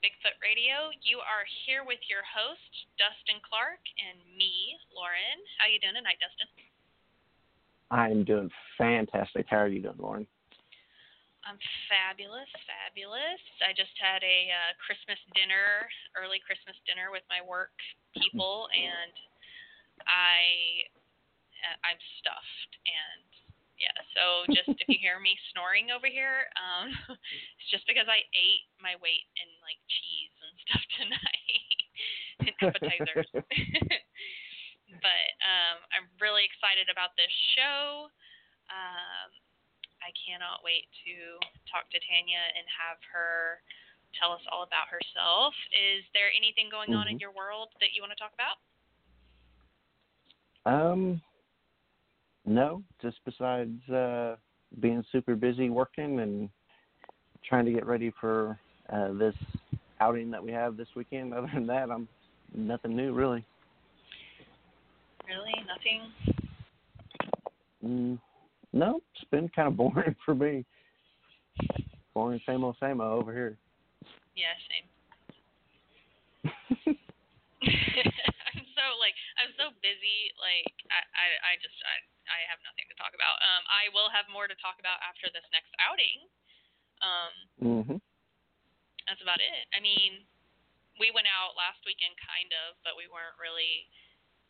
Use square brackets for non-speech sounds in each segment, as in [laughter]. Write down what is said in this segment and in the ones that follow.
Bigfoot Radio. You are here with your host, Dustin Clark, and me, Lauren. How are you doing tonight, Dustin? I'm doing fantastic. How are you doing, Lauren? I'm fabulous, fabulous. I just had a uh, Christmas dinner, early Christmas dinner with my work people, and I, uh, I'm stuffed. And yeah, so just if you hear me snoring over here, um, [laughs] it's just because I ate my weight in like cheese and stuff [laughs] tonight and appetizers. [laughs] but um, I'm really excited about this show. Um, I cannot wait to talk to Tanya and have her tell us all about herself. Is there anything going on in Mhm. your world that you want to talk about? Um, no, just besides uh, being super busy working and trying to get ready for uh, this outing that we have this weekend. [laughs] Other than that, I'm nothing new really. Really? Nothing? Mm, no, it's been kind of [laughs] boring for me. Boring, same old, same old over here. Yeah, same. [laughs] I'm so like I'm so busy. Like I I, I just I, I have nothing to talk about. Um, I will have more to talk about after this next outing. Um, Mhm. that's about it. I mean, we went out last weekend, kind of, but we weren't really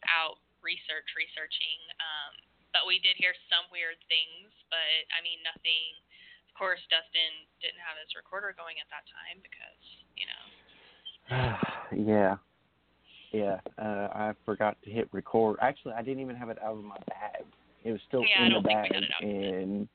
out research researching. Um, but we did hear some weird things. But I mean, nothing. Of course, Dustin didn't have his recorder going at that time because you know. [sighs] yeah. Yeah. Uh, I forgot to hit record. Actually, I didn't even have it out of my bag. It was still Yeah, in the bag, had it out and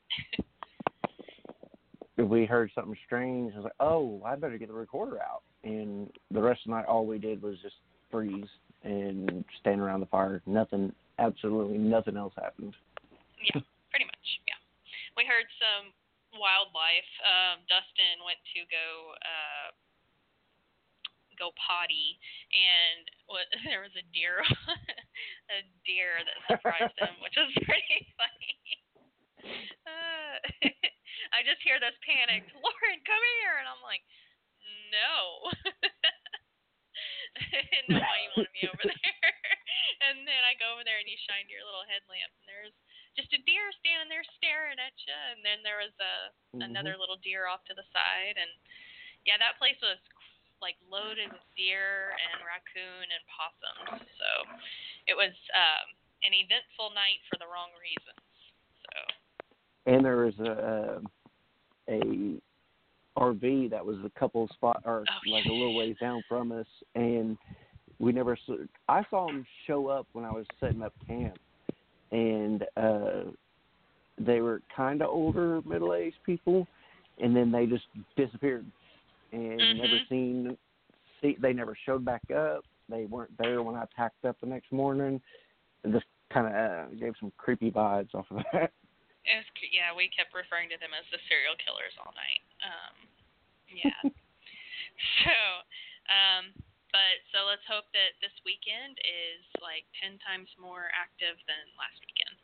[laughs] we heard something strange. I was like, "Oh, I better get the recorder out." And the rest of the night, all we did was just freeze and stand around the fire. Nothing, absolutely nothing else happened. Yeah, [laughs] pretty much. Yeah, we heard some wildlife. Um, Dustin went to go uh, go potty, and what, [laughs] there was a deer, [laughs] a deer that surprised him, [laughs] which was pretty funny. Uh, I just hear this panicked, Lauren, come here, and I'm like, no. Why you wanted me over there. and then I go over there and you shine your little headlamp, and there's just a deer standing there staring at you, and then there was a another little deer off to the side, and yeah, that place was like loaded with deer and raccoon and possums. So it was um, an eventful night for the wrong reasons. So and there was a a RV that was a couple spot or Oh, like yeah. a little ways down from us, and we never. s- I saw them show up when I was setting up camp, and uh they were kind of older, middle aged people, and then they just disappeared and never Mhm. seen. See, they never showed back up. They weren't there when I packed up the next morning. It just kind of uh, gave some creepy vibes off of [laughs] that. was, yeah, we kept referring to them as the serial killers all night. Um, yeah. [laughs] so, um, but so let's hope that this weekend is like ten times more active than last weekend.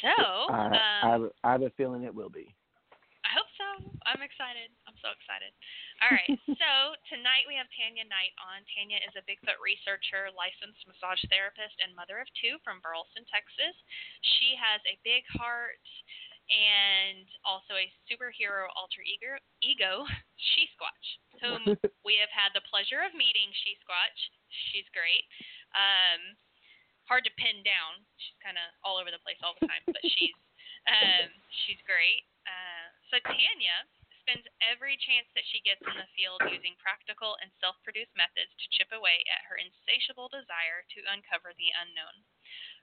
So I, I, um, have, I have a feeling it will be. I hope so. I'm excited. So excited. All right. [laughs] so tonight we have Tanya Knight on. Tanya is a Bigfoot researcher, licensed massage therapist, and mother of two from Burleson, Texas. She has a big heart and also a superhero alter ego, ego [laughs] She Squatch, whom [laughs] we have had the pleasure of meeting. She Squatch. She's great. Um, hard to pin down. She's kind of all over the place all the time, but she's um, she's great. Uh, so Tanya spends every chance that she gets in the field using practical and self-produced methods to chip away at her insatiable desire to uncover the unknown.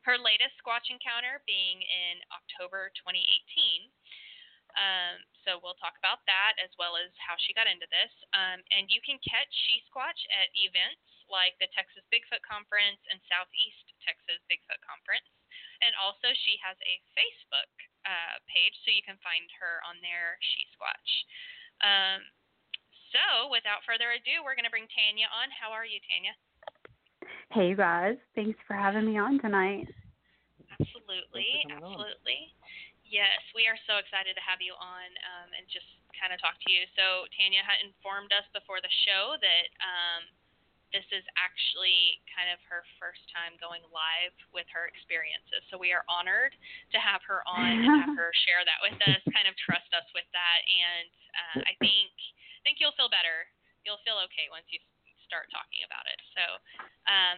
Her latest Squatch encounter being in October 2018. Um, so we'll talk about that as well as how she got into this. Um, and you can catch She Squatch at events like the Texas Bigfoot Conference and Southeast Texas Bigfoot Conference. And also, she has a Facebook uh, page, so you can find her on there, She Squatch. Um, so, without further ado, we're going to bring Tanya on. How are you, Tanya? Hey, guys. Thanks for having me on tonight. Absolutely, Thanks for coming on. absolutely. Yes, we are so excited to have you on um, and just kind of talk to you. So, Tanya had informed us before the show that um, this is actually kind of her first time going live with her experiences. So, we are honored to have her on and have [laughs] her share that with us, kind of trust us with that. And uh, I think I think you'll feel better. You'll feel okay once you start talking about it. So, um,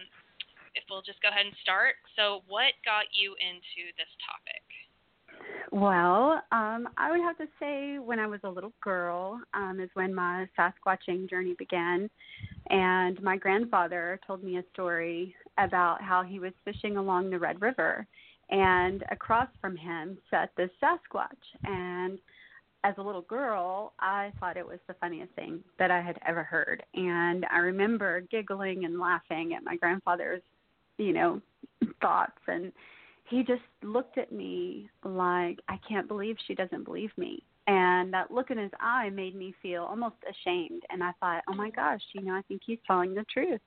if we'll just go ahead and start. So, what got you into this topic? Well, um, I would have to say when I was a little girl um, is when my Sasquatching journey began. And my grandfather told me a story about how he was fishing along the Red River, and across from him sat this Sasquatch. And as a little girl, I thought it was the funniest thing that I had ever heard. And I remember giggling and laughing at my grandfather's, you know, [laughs] thoughts. And he just looked at me like, I can't believe she doesn't believe me. And that look in his eye made me feel almost ashamed. And I thought, oh my gosh, you know, I think he's telling the truth.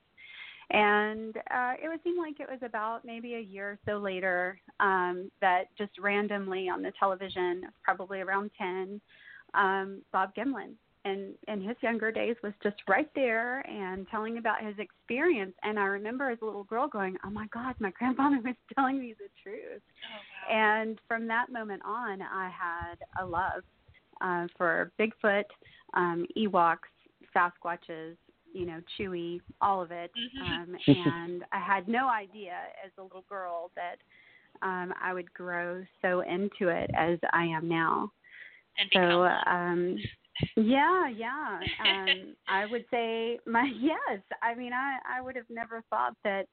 And uh, it would seem like it was about maybe a year or so later um, that just randomly on the television, probably around 10, um, Bob Gimlin and in his younger days was just right there and telling about his experience. And I remember as a little girl going, "Oh my God, my grandfather was [laughs] telling me the truth." Oh, wow. And from that moment on, I had a love uh, for Bigfoot, um, Ewoks, Sasquatches, you know, Chewy, all of it. Mhm. Um, [laughs] and I had no idea as a little girl that um, I would grow so into it as I am now. and So, um, yeah, yeah. [laughs] Um, I would say my [laughs] yes. I mean, I I would have never thought that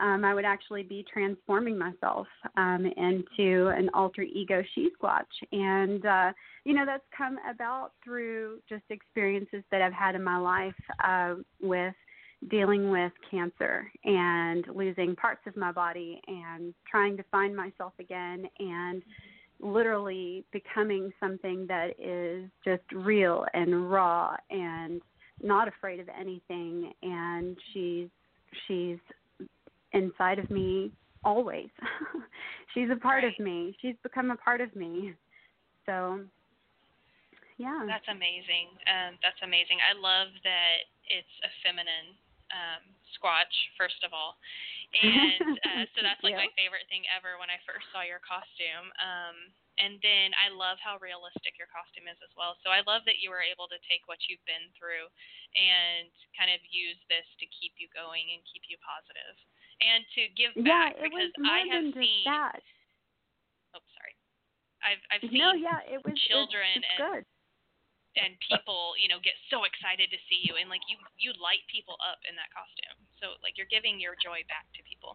um, I would actually be transforming myself um, into an alter ego she squatch, and uh, you know that's come about through just experiences that I've had in my life uh, with dealing with cancer and losing parts of my body and trying to find myself again and literally becoming something that is just real and raw and not afraid of anything. And she's she's inside of me always [laughs] she's a part of me she's become a part of me so yeah That's amazing. Um, that's amazing. I love that it's a feminine um, squatch, first of all, and [laughs] uh, so that's like my favorite thing ever when I first saw your costume. Um, and then I love how realistic your costume is as well. So I love that you were able to take what you've been through and kind of use this to keep you going and keep you positive and to give yeah back it because I have seen. that Oh, sorry. I've I've seen no yeah it was it's- children it's, and good and people, you know, get so excited to see you and like you you light people up in that costume. So like you're giving your joy back to people.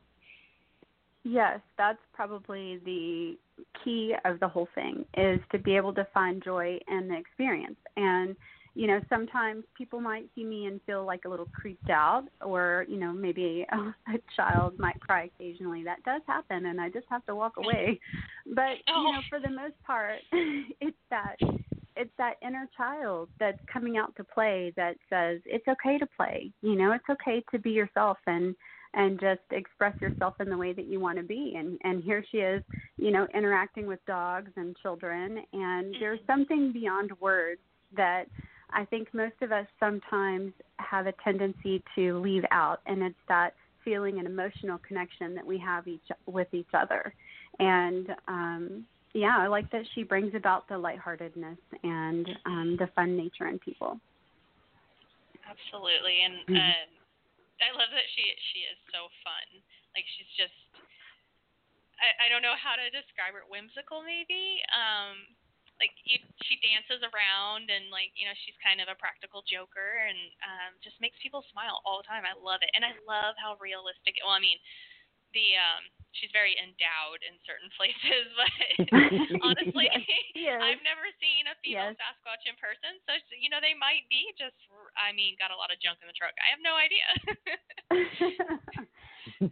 Yes, that's probably the key of the whole thing is to be able to find joy in the experience. And you know, sometimes people might see me and feel like a little creeped out, or you know, maybe a, [laughs] a child might cry occasionally. That does happen, and I just have to walk mm. away. But you oh. know, Oh. for the most part, [laughs] it's that it's that inner child that's coming out to play that says it's okay to play. You know, it's okay to be yourself and and just express yourself in the way that you want to be and and here she is you know interacting with dogs and children and there's mm. something beyond words that i think most of us sometimes have a tendency to leave out and it's that feeling and emotional connection that we have each with each other and um yeah i like that she brings about the lightheartedness and um the fun nature in people Absolutely, and Mhm. um, I love that she she is so fun. Like she's just I I don't know how to describe her. Whimsical, maybe. Um, like you, she dances around and like you know she's kind of a practical joker and um, just makes people smile all the time. I love it, and I love how realistic. Well, I mean, the um, she's very endowed in certain [laughs] places, but [laughs] honestly, Yes. I've never seen a female Yes. Sasquatch in person, so you know they might be just. I mean, got a lot of junk in the truck. I have no idea. [laughs]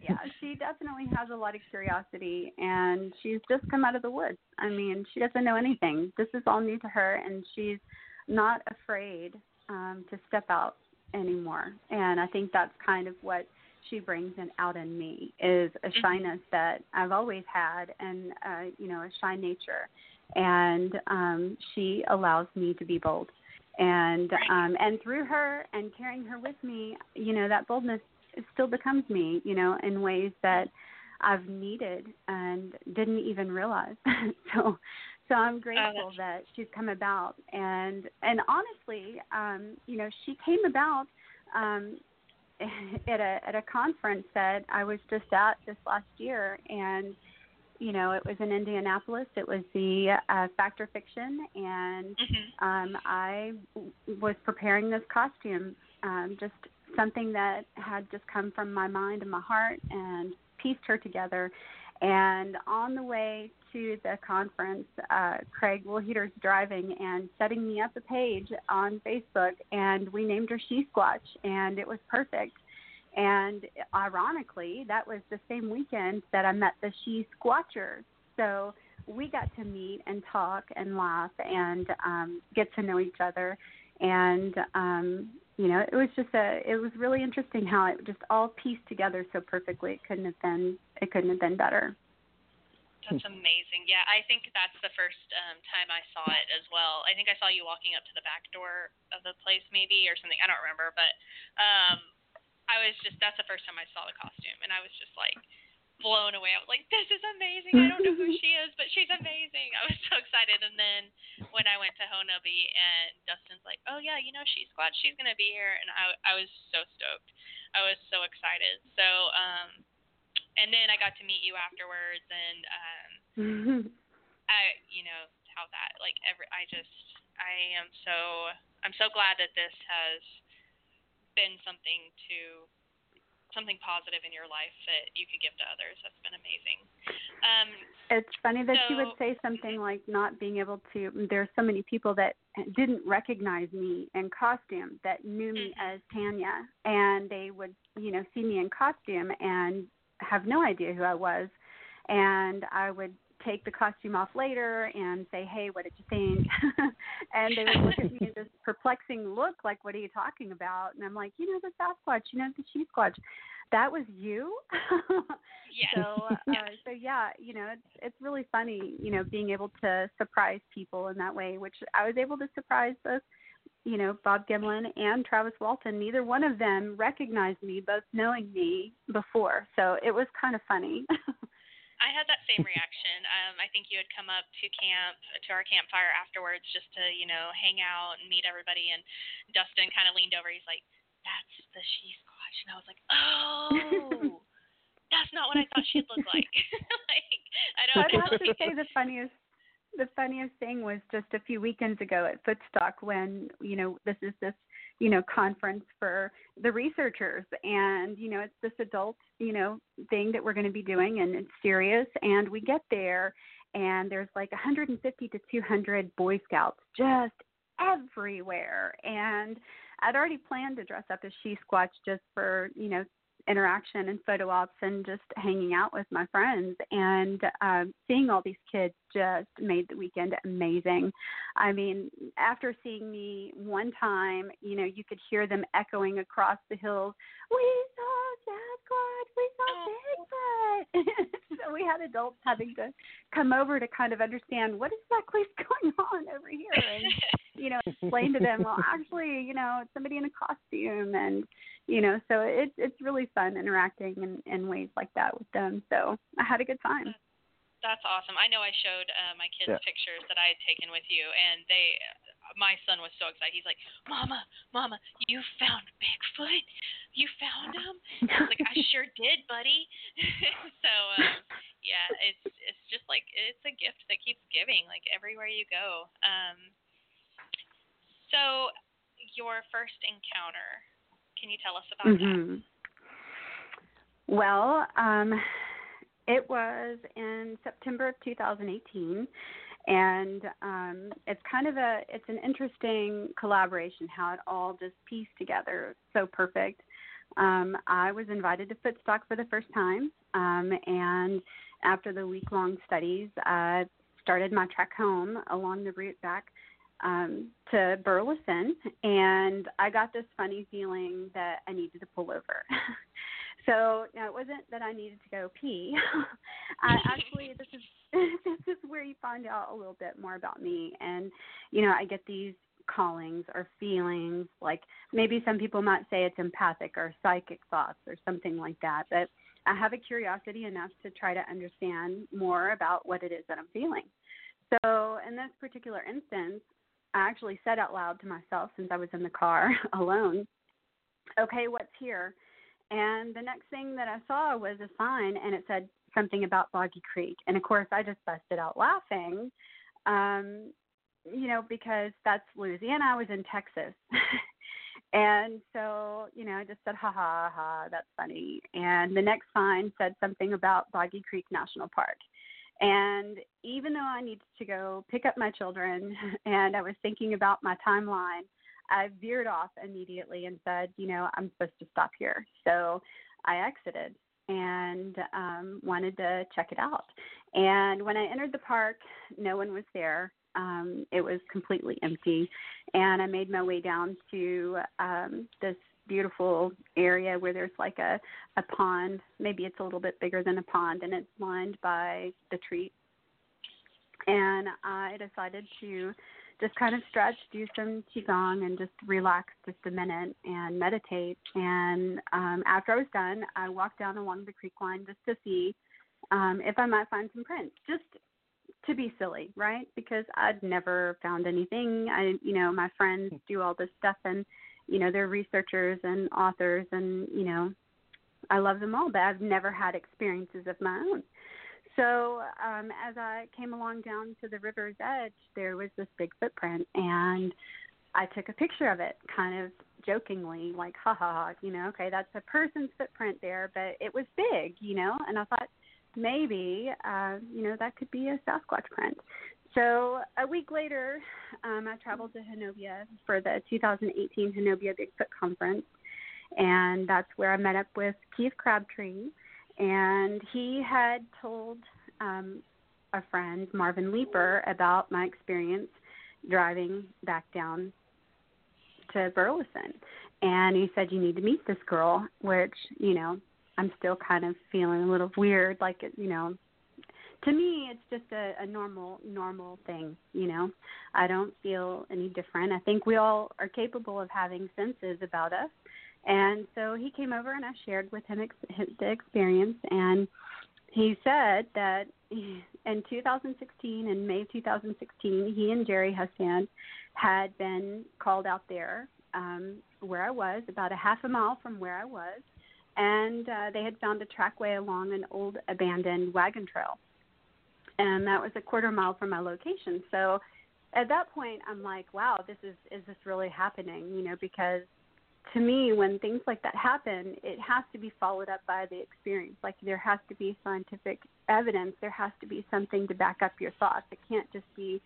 yeah, she definitely has a lot of curiosity and she's just come out of the woods. I mean, she doesn't know anything. This is all new to her and she's not afraid um to step out anymore. And I think that's kind of what she brings in, out in me is a Mhm. shyness that I've always had and uh you know, a shy nature. And um she allows me to be bold. And um and through her and carrying her with me, you know, that boldness it still becomes me, you know, in ways that I've needed and didn't even realize. [laughs] so so I'm grateful that's- that she's come about and and honestly, um, you know, she came about um [laughs] at a at a conference that I was just at this last year and you know, it was in Indianapolis. It was the uh, Fact or Fiction, and hmm um, I w- was preparing this costume, um, just something that had just come from my mind and my heart, and pieced her together. And on the way to the conference, uh, Craig Woolheater's driving and setting me up a page on Facebook, and we named her She Squatch, and it was perfect. And ironically, that was the same weekend that I met the She Squatchers. So we got to meet and talk and laugh and um, get to know each other. And um, you know, it was just a it was really interesting how it just all pieced together so perfectly. It couldn't have been it couldn't have been better. That's amazing. Yeah, I think that's the first um, time I saw it as well. I think I saw you walking up to the back door of the place, maybe, or something. I don't remember, but um, I was just that's the first time I saw the costume, and I was just like blown away. I was like, "This is amazing! I don't know who [laughs] she is, but she's amazing." I was [laughs] so excited. And then when I went to Honobi, and Dustin's like, "Oh yeah, you know, she's Squatch. She's gonna be here," and I I was so stoked. I was so excited. So um, and then I got to meet you afterwards, and um, [laughs] I, you know, how that like every I just I am so I'm so glad that this has been something to something positive in your life that you could give to others. That's been amazing. Um, It's funny that you would say something like not being able to. There's so many people that didn't recognize me in costume that knew me Mhm. as Tanya, and they would, you know, see me in costume and have no idea who I was, and I would take the costume off later and say, "Hey, what did you think?" [laughs] and they would look at me with this perplexing look, like, "What are you talking about?" And I'm like, "You know, the Sasquatch, you know, the She Squatch, that was you." [laughs] yes. So, uh, yes. so yeah, you know, it's it's really funny, you know, being able to surprise people in that way, which I was able to surprise both, you know, Bob Gimlin and Travis Walton. Neither one of them recognized me, both knowing me before, so it was kind of funny. [laughs] I had that same reaction. Um, I think you had come up to camp, to our campfire afterwards, just to you know hang out and meet everybody. And Dustin kind of leaned over. He's like, "That's the she squatch," and I was like, "Oh, [laughs] that's not what I thought she'd look like." [laughs] like I don't I'd know. have to say the funniest the funniest thing was just a few weekends ago at Footstock when, you know, this is this, you know, conference for the researchers. And, you know, it's this adult, you know, thing that we're going to be doing and it's serious. And we get there and there's like 150 to 200 Boy Scouts just everywhere. And I'd already planned to dress up as She Squatch just for, you know, interaction and photo ops and just hanging out with my friends and um, seeing all these kids just made the weekend amazing. I mean, after seeing me one time, you know, you could hear them echoing across the hills. We saw Sasquatch. We saw Bigfoot. [laughs] so we had adults having to come over to kind of understand what exactly is going on over here, and [laughs] you know, explain to them. Well, actually, you know, it's somebody in a costume, and you know, so it's it's really fun interacting in in ways like that with them. So I had a good time. That's awesome. I know I showed uh, my kids Yeah. pictures that I had taken with you, and they, my son was so excited. He's like, "Mama, Mama, you found Bigfoot? You found him?" I was like, "I [laughs] sure did, buddy." [laughs] so um, yeah, it's it's just like it's a gift that keeps giving, like everywhere you go. Um, so your first encounter, can you tell us about that? Mhm. Well, um, it was in September of 2018, and um, it's kind of a it's an interesting collaboration how it all just pieced together so perfect. Um, I was invited to Footstock for the first time, um, and after the week long studies, I started my trek home along the route back um, to Burleson, and I got this funny feeling that I needed to pull over. [laughs] so now it wasn't that I needed to go pee. [laughs] I actually, this is [laughs] this is where you find out a little bit more about me, and you know, I get these callings or feelings like maybe some people might say it's empathic or psychic thoughts or something like that but i have a curiosity enough to try to understand more about what it is that i'm feeling so in this particular instance I actually said out loud to myself since I was in the car [laughs] alone, okay, what's here? And the next thing that I saw was a sign and it said something about Boggy Creek. And of course, I just busted out laughing, um, you know, because that's Louisiana. I was in Texas. [laughs] and so, you know, I just said, ha ha ha, that's funny. And the next sign said something about Boggy Creek National Park. And even though I needed to go pick up my children [laughs] and I was thinking about my timeline, I veered off immediately and said, you know, I'm supposed to stop here. So I exited and um, wanted to check it out. And when I entered the park, no one was there. Um, it was completely empty. And I made my way down to um, this beautiful area where there's like a a pond maybe it's a little bit bigger than a pond and it's lined by the trees and i decided to just kind of stretch do some qigong and just relax just a minute and meditate. And um after i was done i walked down along the creek line just to see um if i might find some prints just to be silly right? Because i'd never found anything. I you know my friends do all this stuff and you know they're researchers and authors and you know i love them all but i've never had experiences of my own so um as i came along down to the river's edge there was this big footprint and i took a picture of it kind of jokingly like ha ha ha you know okay that's a person's footprint there but it was big you know and i thought maybe uh you know that could be a sasquatch print. So a week later, um, I traveled to Honobia for the 2018 Honobia Bigfoot Conference, and that's where I met up with Keith Crabtree, and he had told um, a friend, Marvin Leeper, about my experience driving back down to Burleson, and he said you need to meet this girl, which you know I'm still kind of feeling a little weird, like you know to me it's just a, a normal normal thing you know? I don't feel any different. I think we all are capable of having senses about us and so he came over and i shared with him ex- his, the experience and he said that [laughs] in 2016 in may of 2016 he and jerry Hestand had been called out there um where i was about a half a mile from where i was and uh, they had found a trackway along an old abandoned wagon trail and that was a quarter mile from my location. So at that point, I'm like, wow, this is is this really happening? You know, because to me, when things like that happen, it has to be followed up by the experience. Like there has to be scientific evidence. There has to be something to back up your thoughts. It can't just be,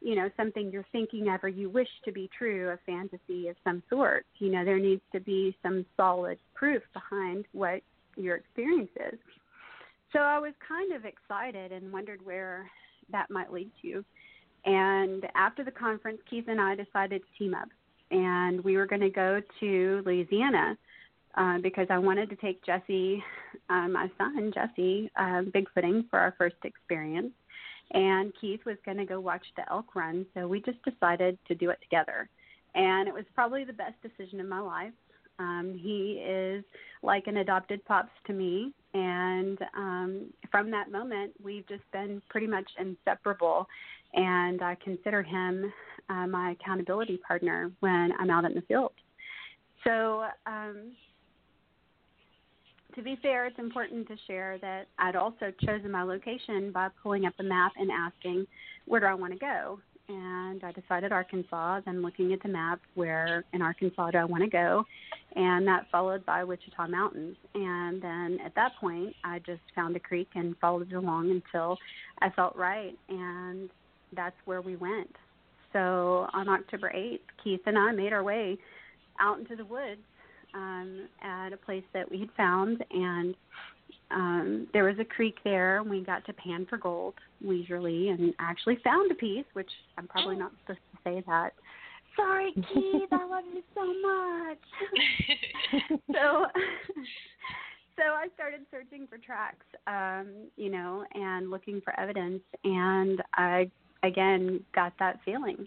you know something you're thinking of or you wish to be true, a fantasy of some sort. You know, there needs to be some solid proof behind what your experience is. So I was kind of excited and wondered where that might lead to. And after the conference, Keith and I decided to team up, and we were going to go to Louisiana uh, because I wanted to take Jesse, uh, my son Jesse, uh, bigfooting for our first experience, and Keith was going to go watch the elk run. So we just decided to do it together, and it was probably the best decision of my life. Um, he is like an adopted pops to me, and um, from that moment, we've just been pretty much inseparable. And I consider him uh, my accountability partner when I'm out in the field. So, um, to be fair, it's important to share that I'd also chosen my location by pulling up the map and asking, where do I want to go? And I decided Arkansas, then looking at the map, where in Arkansas do I want to go? And that followed by Wichita Mountains. And then at that point, I just found a creek and followed it along until I felt right. And that's where we went. So on October 8th, Keith and I made our way out into the woods um, at a place that we had found, and um, there was a creek there. And we got to pan for gold leisurely, and actually found a piece, which I'm probably not supposed to say that. Sorry, [laughs] Keith, I love you so much. [laughs] so, [laughs] so I started searching for tracks, um, you know, and looking for evidence, and I again got that feeling,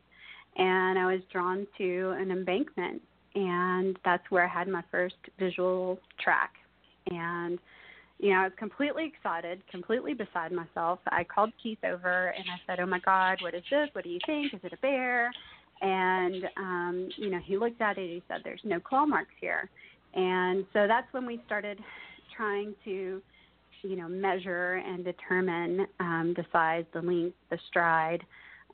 and I was drawn to an embankment and that's where I had my first visual track. And you know, I was completely excited, completely beside myself. I called Keith over and I said, "Oh my God, what is this? What do you think? Is it a bear?" And um, you know, he looked at it. He said, "There's no claw marks here." And so that's when we started trying to, you know, measure and determine um, the size, the length, the stride.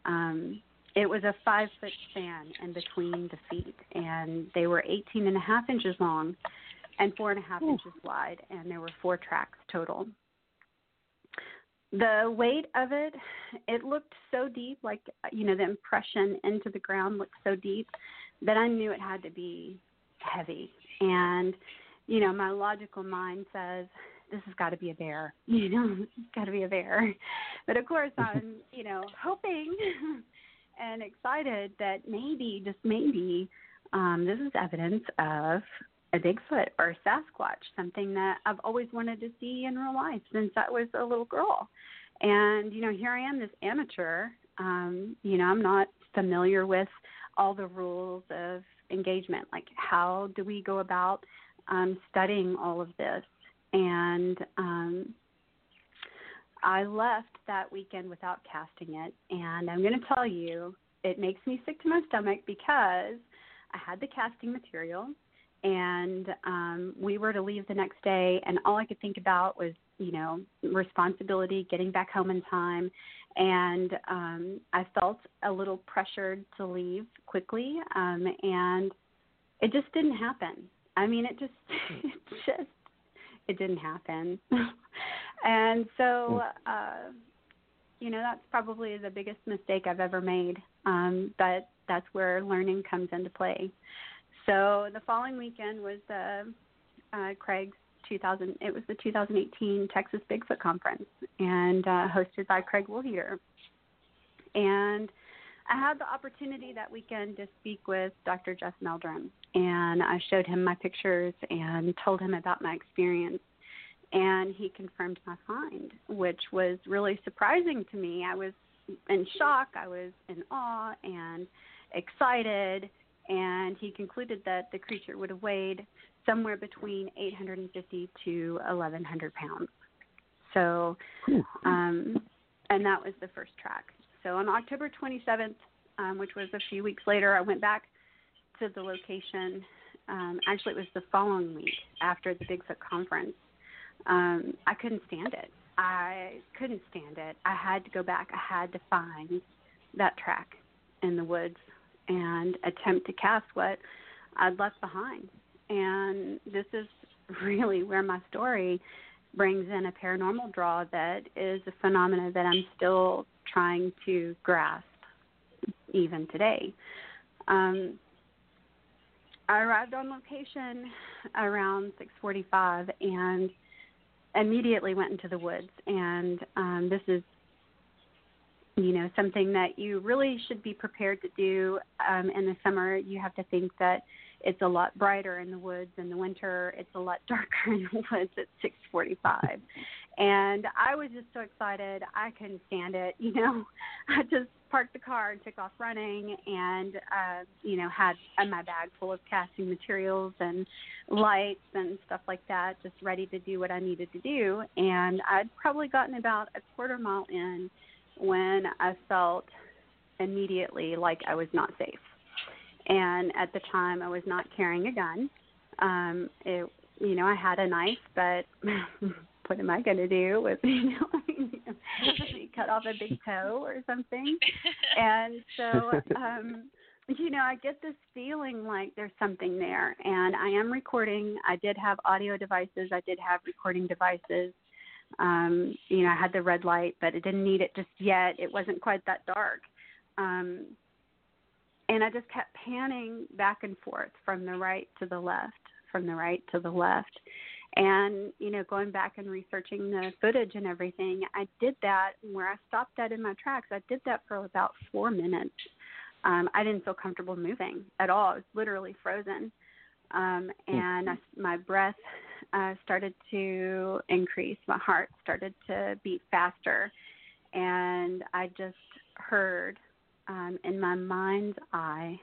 Um, it was a five foot span in between the feet, and they were 18 and a half inches long and four and a half Ooh. inches wide, and there were four tracks total. The weight of it, it looked so deep, like, you know, the impression into the ground looked so deep that I knew it had to be heavy. And, you know, my logical mind says, this has got to be a bear, [laughs] you know, it's got to be a bear. But of course, [laughs] I'm, you know, hoping [laughs] and excited that maybe, just maybe, um, this is evidence of a Bigfoot or a Sasquatch, something that I've always wanted to see in real life since I was a little girl. And, you know, here I am, this amateur. Um, you know, I'm not familiar with all the rules of engagement. Like, how do we go about um, studying all of this? And um, I left that weekend without casting it, and I'm going to tell you, it makes me sick to my stomach because I had the casting material, and um, we were to leave the next day, and all I could think about was, you know, responsibility, getting back home in time, and um, I felt a little pressured to leave quickly, um, and it just didn't happen. I mean, it just, [laughs] it just, it didn't happen. [laughs] and so hmm. uh you know that's probably the biggest mistake i've ever made um but that's where learning comes into play so the following weekend was the uh craig's 2000 it was the 2018 texas bigfoot conference and uh hosted by craig woolheater and I had the opportunity that weekend to speak with Dr. Jeff Meldrum, and I showed him my pictures and told him about my experience and he confirmed my find, which was really surprising to me. I was in shock, I was in awe and excited, and he concluded that the creature would have weighed somewhere between 850 to 1100 pounds. So, um, and that was the first track. So on October 27th, um, which was a few weeks later, I went back to the location. Um, actually, it was the following week after the Bigfoot conference um, I couldn't stand it. I couldn't stand it. I had to go back. I had to find that track in the woods and attempt to cast what I'd left behind. And this is [laughs] really where my story brings in a paranormal draw that is a phenomena that I'm still trying to grasp. even today. Um, I arrived on location around 6:45 and immediately went into the woods. And um, this is, you know, something that you really should be prepared to do um, in the summer. You have to think that it's a lot brighter in the woods in the winter. It's a lot [laughs] darker in the woods at 6:45. And I was just so excited. I couldn't stand it. [laughs] You know, I just parked the car and took off running and uh you know had my bag full of casting materials and lights and stuff like that just ready to do what I needed to do and I'd probably gotten about a quarter mile in when I felt immediately like I was not safe and at the time I was not carrying a gun um it you know I had a knife but [laughs] what am I going to do with [laughs] you know [laughs] cut off a big toe or something. [laughs] And so um you know I get this feeling like there's something there. And I am recording. I did have audio devices. I did have recording devices. Um you know I had the red light but I didn't need it just yet. It wasn't quite that dark. Um and I just kept panning back and forth from the right to the left from the right to the left and you know going back and researching the footage and everything i did that where i stopped that in my tracks. I did that for about four minutes. Um i didn't feel comfortable moving at all. I was literally frozen. Um and I, my breath uh started to increase. My heart started to beat faster. And i just heard um in my mind's eye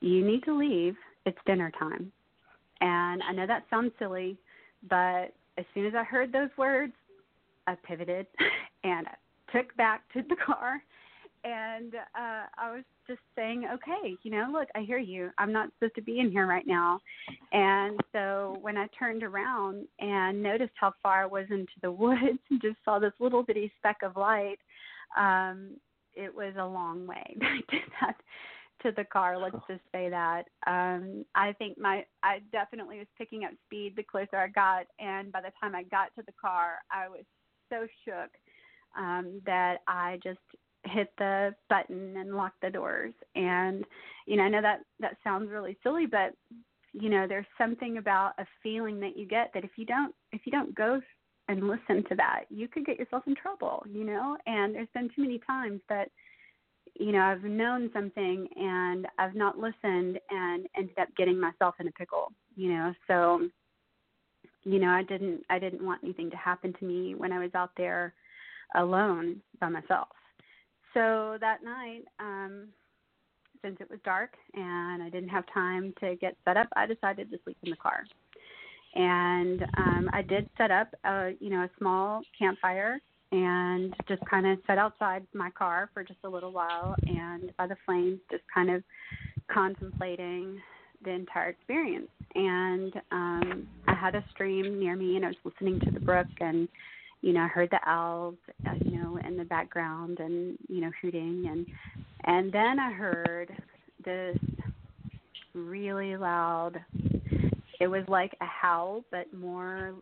you need to leave. It's dinner time. And i know that sounds silly but as soon as I heard those words, I pivoted [laughs] and I took back to the car and uh I was just saying, Okay, you know, look, I hear you. I'm not supposed to be in here right now and so when I turned around and noticed how far I was into the woods and just saw this little bitty speck of light, um, it was a long way [laughs] back to that to the car. Let's just say that. Um, I think my I definitely was picking up speed the closer I got, and by the time I got to the car, I was so shook um, that I just hit the button and locked the doors. And you know, I know that that sounds really silly, but you know, there's something about a feeling that you get that if you don't if you don't go and listen to that, you could get yourself in trouble. You know, and there's been too many times that you know, I've known something and I've not listened and ended up getting myself in a pickle, you know. So, you know, I didn't I didn't want anything to happen to me when I was out there alone by myself. So that night, um since it was dark and I didn't have time to get set up, I decided to sleep in the car. And um I did set up a, you know, a small campfire and just kind of sat outside my car for just a little while and by the flames just kind of contemplating the entire experience. And um i had a stream near me and i was listening to the brook and you know i heard the owls uh, you know in the background and you know hooting. And and then i heard this really loud it was like a howl, but more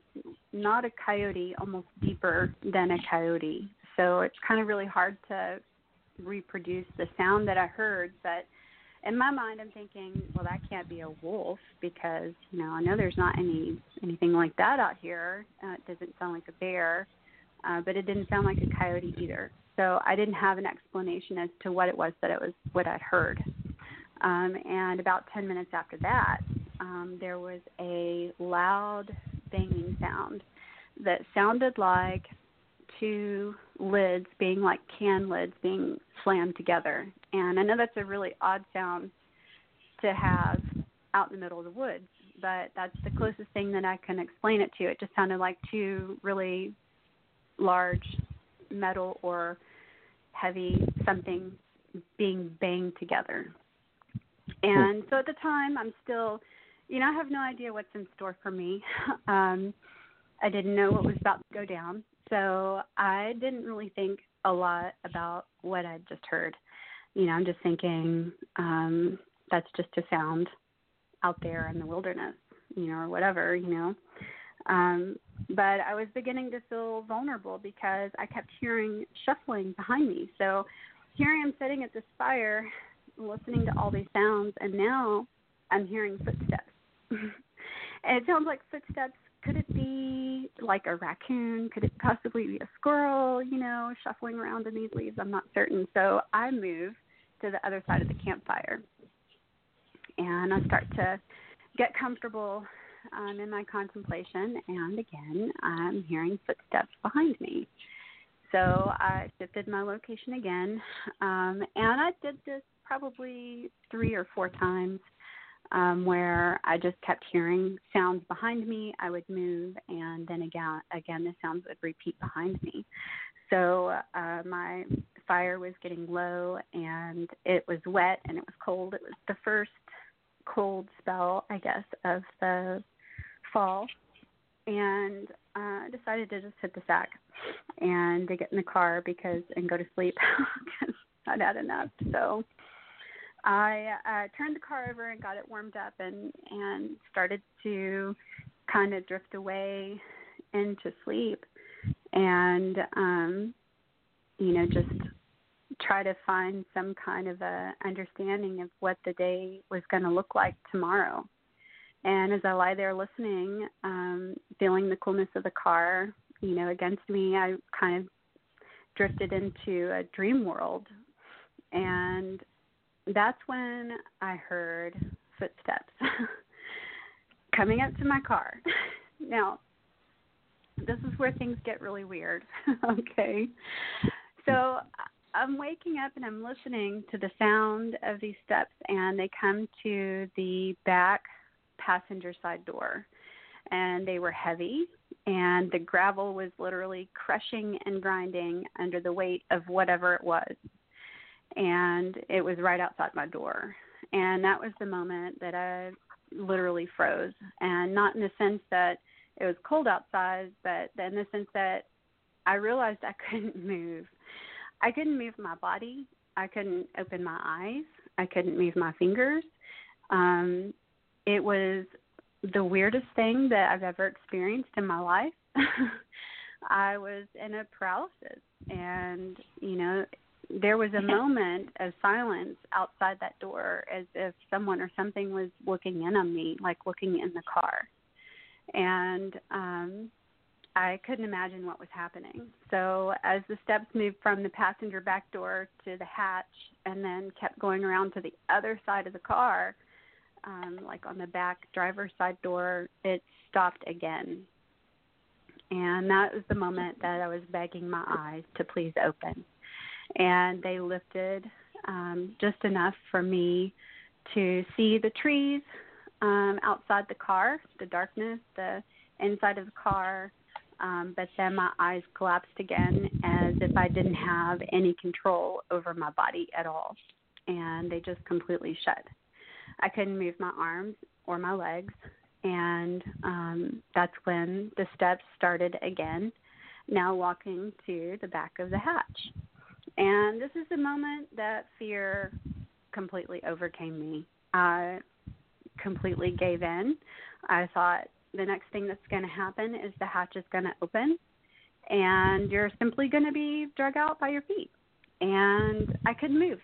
not a coyote, almost deeper than a coyote. So it's kind of really hard to reproduce the sound that I heard, but in my mind I'm thinking, well that can't be a wolf because, you know, I know there's not any anything like that out here. Uh, it doesn't sound like a bear. Uh, but it didn't sound like a coyote either. So I didn't have an explanation as to what it was that it was what I'd heard. Um, and about 10 minutes after that, um, there was a loud banging sound that sounded like two lids being like can lids being slammed together. And I know that's a really odd sound to have out in the middle of the woods, but that's the closest thing that I can explain it to. It just sounded like two really large metal or heavy something being banged together. And so at the time, I'm still you know, I have no idea what's in store for me. [laughs] Um, I didn't know what was about to go down, so I didn't really think a lot about what I'd just heard. You know, I'm just thinking um, that's just a sound out there in the wilderness, you know, or whatever, you know. Um, but I was beginning to feel vulnerable because I kept hearing shuffling behind me. So here I am sitting at this fire, listening to all these sounds, and now I'm hearing footsteps. [laughs] it sounds like footsteps. Could it be like a raccoon? Could it possibly be a squirrel, you know, shuffling around in these leaves? I'm not certain. So I move to the other side of the campfire and I start to get comfortable um, in my contemplation. And again, I'm hearing footsteps behind me. So I shifted my location again, um, and I did this probably three or four times um, where I just kept hearing sounds behind me. I would move, and then again, again the sounds would repeat behind me. So uh, my fire was getting low, and it was wet and it was cold. It was the first cold spell, I guess, of the fall, and uh, I decided to just hit the sack and to get in the car because and go to sleep [laughs] because I'd had enough. So I uh, turned the car over and got it warmed up and and started to kind of drift away into sleep. And um you know just try to find some kind of a understanding of what the day was going to look like tomorrow. And as i lie there listening um feeling the coolness of the car you know against me i kind of drifted into a dream world. And that's when I heard footsteps [laughs] coming up to my car. [laughs] now, this is where things get really weird. [laughs] okay. So I'm waking up and I'm listening to the sound of these steps, and they come to the back passenger side door. And they were heavy, and the gravel was literally crushing and grinding under the weight of whatever it was and it was right outside my door. And that was the moment that I literally froze, and not in the sense that it was cold outside, but in the sense that I realized I [laughs] couldn't move. I couldn't move my body. I couldn't open my eyes. I couldn't move my fingers. Um, it was the weirdest thing that I've ever experienced in my life. [laughs] I was in a paralysis, and you know, there was a moment of silence outside that door as if someone or something was looking in on me like looking in the car. And um i couldn't imagine what was happening. So as the steps moved from the passenger back door to the hatch and then kept going around to the other side of the car um like on the back driver's side door it stopped again. And that was the moment that i was begging my eyes to please open and they lifted um, just enough for me to see the trees um, outside the car, the darkness, the inside of the car. Um, but then my eyes collapsed again as if I didn't have any control over my body at all. And they just completely shut. I couldn't move my arms or my legs. And um, that's when the steps started again, now walking to the back of the hatch. And this is the moment that fear completely overcame me. I completely gave in. I thought the next thing that's going to happen is the hatch is going to open and you're simply going to be drug out by your feet. And I couldn't move.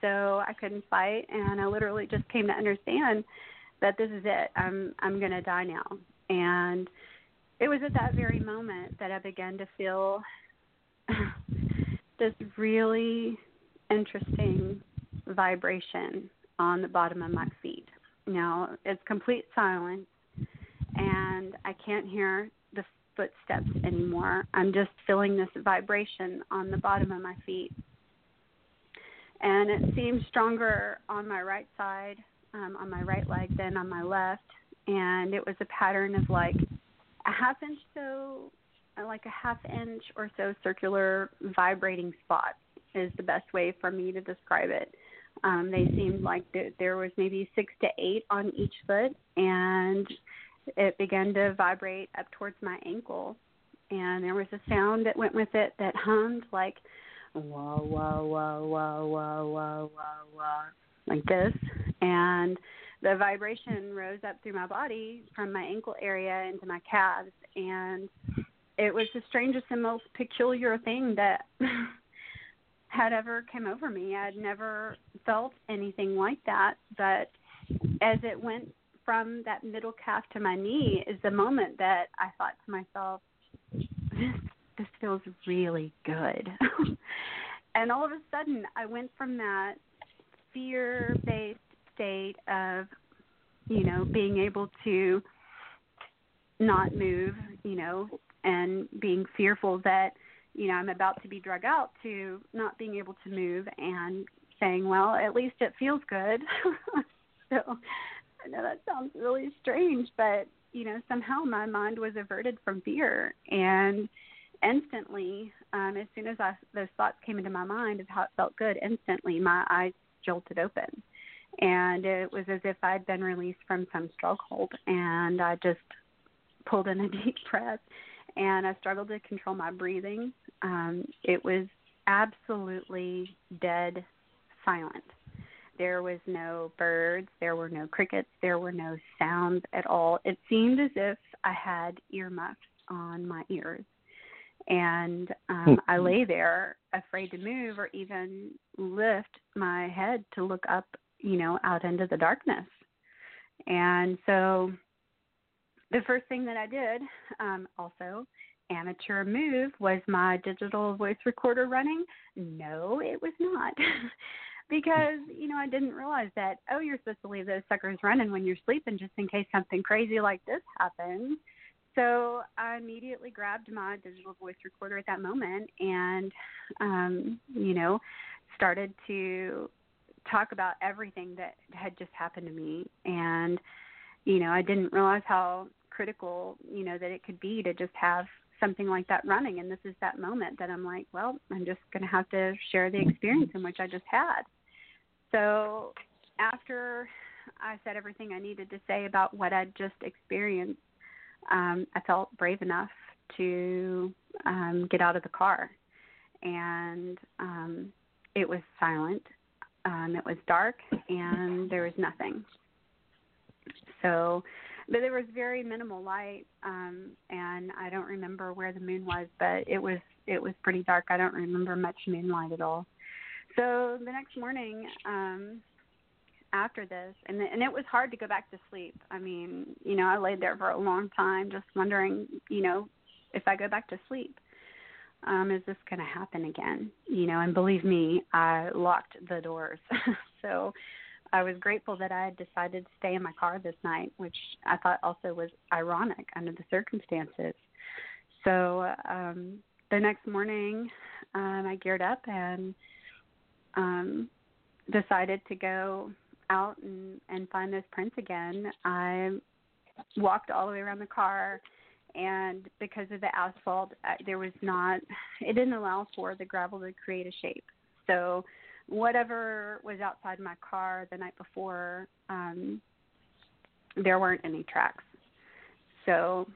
So I couldn't fight and I literally just came to understand that this is it. I'm I'm going to die now. And it was at that very moment that I began to feel this really interesting vibration on the bottom of my feet. Now, it's complete silence, and I can't hear the footsteps anymore. I'm just feeling this vibration on the bottom of my feet. And it seems stronger on my right side, um, on my right leg, than on my left. And it was a pattern of like a half inch so like a half inch or so circular vibrating spot is the best way for me to describe it. Um, they seemed like th- there was maybe six to eight on each foot, and it began to vibrate up towards my ankle. And there was a sound that went with it that hummed like wah wah wah wah wah wah wah wah like this, and the vibration rose up through my body from my ankle area into my calves, and it was the strangest and most peculiar thing that [laughs] had ever come over me. I'd never felt anything like that, but as it went from that middle calf to my knee is the moment that I thought to myself, this, this feels really good. [laughs] and all of a sudden, I went from that fear based state of, you know, being able to not move, you know, and being fearful that, you know, I'm about to be drug out to not being able to move and saying, well, at least it feels good. [laughs] so I know that sounds really strange, but, you know, somehow my mind was averted from fear. And instantly, um, as soon as I, those thoughts came into my mind of how it felt good, instantly my eyes jolted open. And it was as if I'd been released from some stronghold. And I just pulled in a [laughs] deep breath and I struggled to control my breathing. Um, it was absolutely dead silent. There was no birds, there were no crickets, there were no sounds at all. It seemed as if I had earmuffs on my ears. And um, I lay there afraid to move or even lift my head to look up, you know, out into the darkness. And so the first thing that I did, um, also amateur move, was my digital voice recorder running? No, it was not. [laughs] because, you know, I didn't realize that, oh, you're supposed to leave those suckers running when you're sleeping just in case something crazy like this happens. So I immediately grabbed my digital voice recorder at that moment and, um, you know, started to talk about everything that had just happened to me. And, you know, I didn't realize how critical, you know, that it could be to just have something like that running. And this is that moment that I'm like, well, I'm just going to have to share the experience in which I just had. So after I said everything I needed to say about what I'd just experienced, um, I felt brave enough to um, get out of the car. And um, it was silent, um, it was dark, and there was nothing. So but there was very minimal light um and i don't remember where the moon was but it was it was pretty dark. I don't remember much moonlight at all. So the next morning um after this and and it was hard to go back to sleep. I mean you know i laid there for a long time just wondering you know if i go back to sleep um is this going to happen again? You know and believe me i locked the doors. [laughs] So I was grateful that I had decided to stay in my car this night, which I thought also was ironic under the circumstances. So um, the next morning, um, I geared up and um, decided to go out and, and find those prints again. I walked all the way around the car, and because of the asphalt, there was not, it didn't allow for the gravel to create a shape. So whatever was outside my car the night before, um, there weren't any tracks. So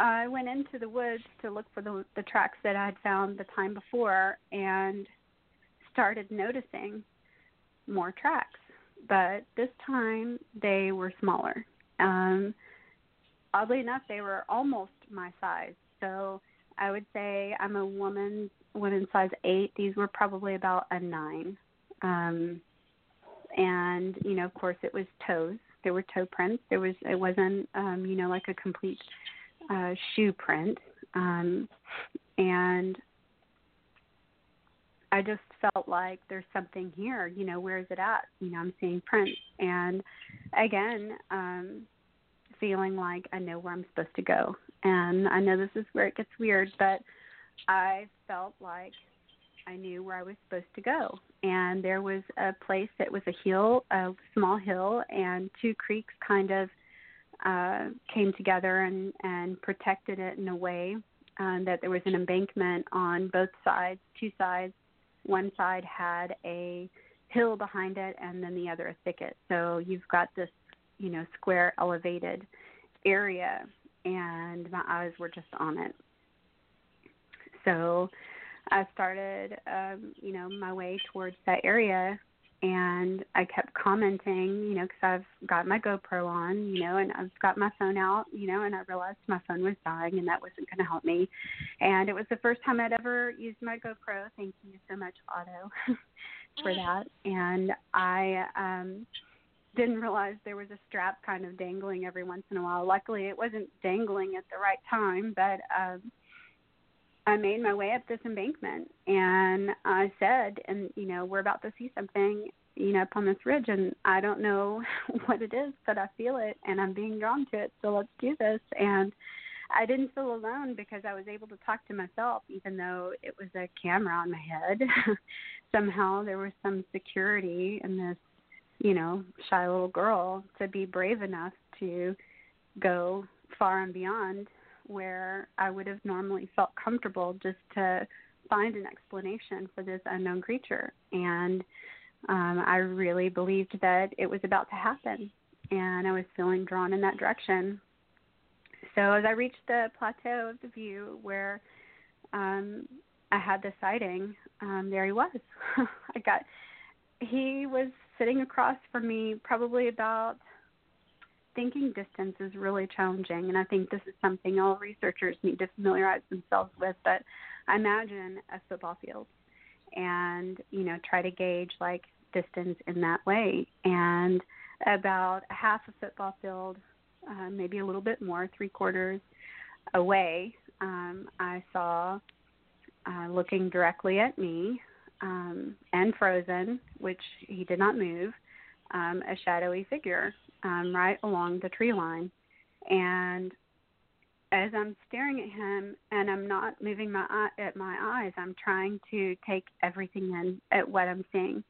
I went into the woods to look for the, the tracks that I had found the time before and started noticing more tracks. But this time they were smaller. Um, oddly enough, they were almost my size. So I would say I'm a woman women size eight. These were probably about a nine. Um, and you know, of course, it was toes. There were toe prints. There was it wasn't um, you know like a complete uh, shoe print. Um, and I just felt like there's something here. You know, where is it at? You know, I'm seeing prints, and again, um, feeling like I know where I'm supposed to go. And I know this is where it gets weird, but I felt like I knew where I was supposed to go. And there was a place that was a hill, a small hill, and two creeks kind of uh, came together and, and protected it in a way um, that there was an embankment on both sides, two sides. One side had a hill behind it, and then the other a thicket. So you've got this, you know, square elevated area, and my eyes were just on it so I started, um, you know, my way towards that area, and I kept commenting, you know, because I've got my GoPro on, you know, and I've got my phone out, you know, and I realized my phone was dying and that wasn't going to help me. And it was the first time I'd ever used my GoPro. Thank you so much, Otto, [laughs] for that. And I um didn't realize there was a strap kind of dangling every once in a while. Luckily, it wasn't dangling at the right time, but um I made my way up this embankment and I said, and you know, we're about to see something, you know, up on this ridge and I don't know [laughs] what it is, but I feel it and I'm being drawn to it. So let's do this. And I didn't feel alone because I was able to talk to myself, even though it was a camera on my head. [laughs] Somehow there was some security in this, you know, shy little girl to be brave enough to go far and beyond where I would have normally felt comfortable just to find an explanation for this unknown creature. And um, I really believed that it was about to happen, and I was feeling drawn in that direction. So as I reached the plateau of the view where um, I had the sighting, um, there he was. [laughs] I got he was sitting across from me, probably about thinking distance is really challenging, and I think this is something all researchers need to familiarize themselves with. But imagine a football field, and you know, try to gauge like distance in that way. And about half a football field, uh, maybe a little bit more, three quarters away, um, I saw uh, looking directly at me um, and frozen, which he did not move, um, a shadowy figure um, right along the tree line. And as I'm staring at him and I'm not moving my eye, at my eyes, I'm trying to take everything in at what I'm seeing.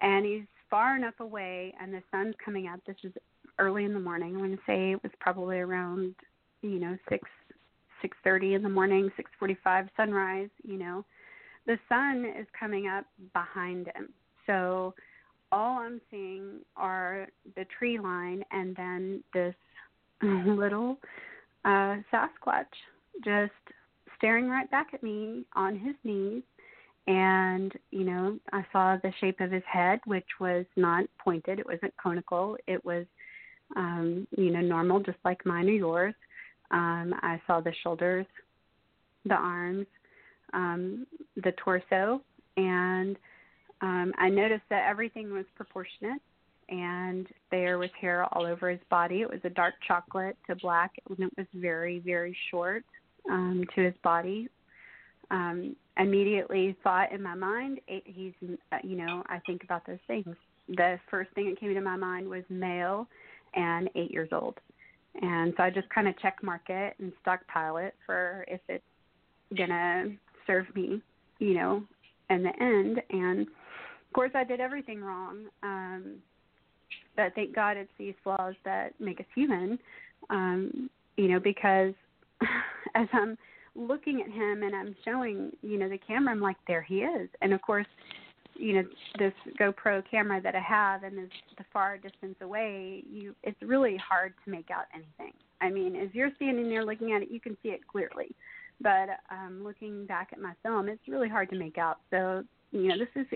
And he's far enough away, and the sun's coming up. This is early in the morning. I'm going to say it was probably around, you know, six six thirty in the morning, six forty five sunrise. You know, the sun is coming up behind him. So all I'm seeing are the tree line and then this [laughs] little uh, Sasquatch just staring right back at me on his knees. And, you know, I saw the shape of his head, which was not pointed, it wasn't conical, it was, um, you know, normal, just like mine or yours. Um, I saw the shoulders, the arms, um, the torso, and um, I noticed that everything was proportionate and there was hair all over his body. It was a dark chocolate to black, and it was very, very short um, to his body. Um, immediately thought in my mind, he's, uh, you know, I think about those things. The first thing that came to my mind was male and eight years old. And so I just kind of check mark it and stockpile it for if it's going to serve me, you know, in the end. And course, I did everything wrong. Um, but thank God it's these flaws that make us human. Um, you know, because [laughs] as I'm looking at him and I'm showing, you know, the camera, I'm like, there he is. And of course, you know, this GoPro camera that I have and is the far distance away, you it's really hard to make out anything. I mean, as you're standing there looking at it, you can see it clearly. But um, looking back at my film, it's really hard to make out. So you know, this is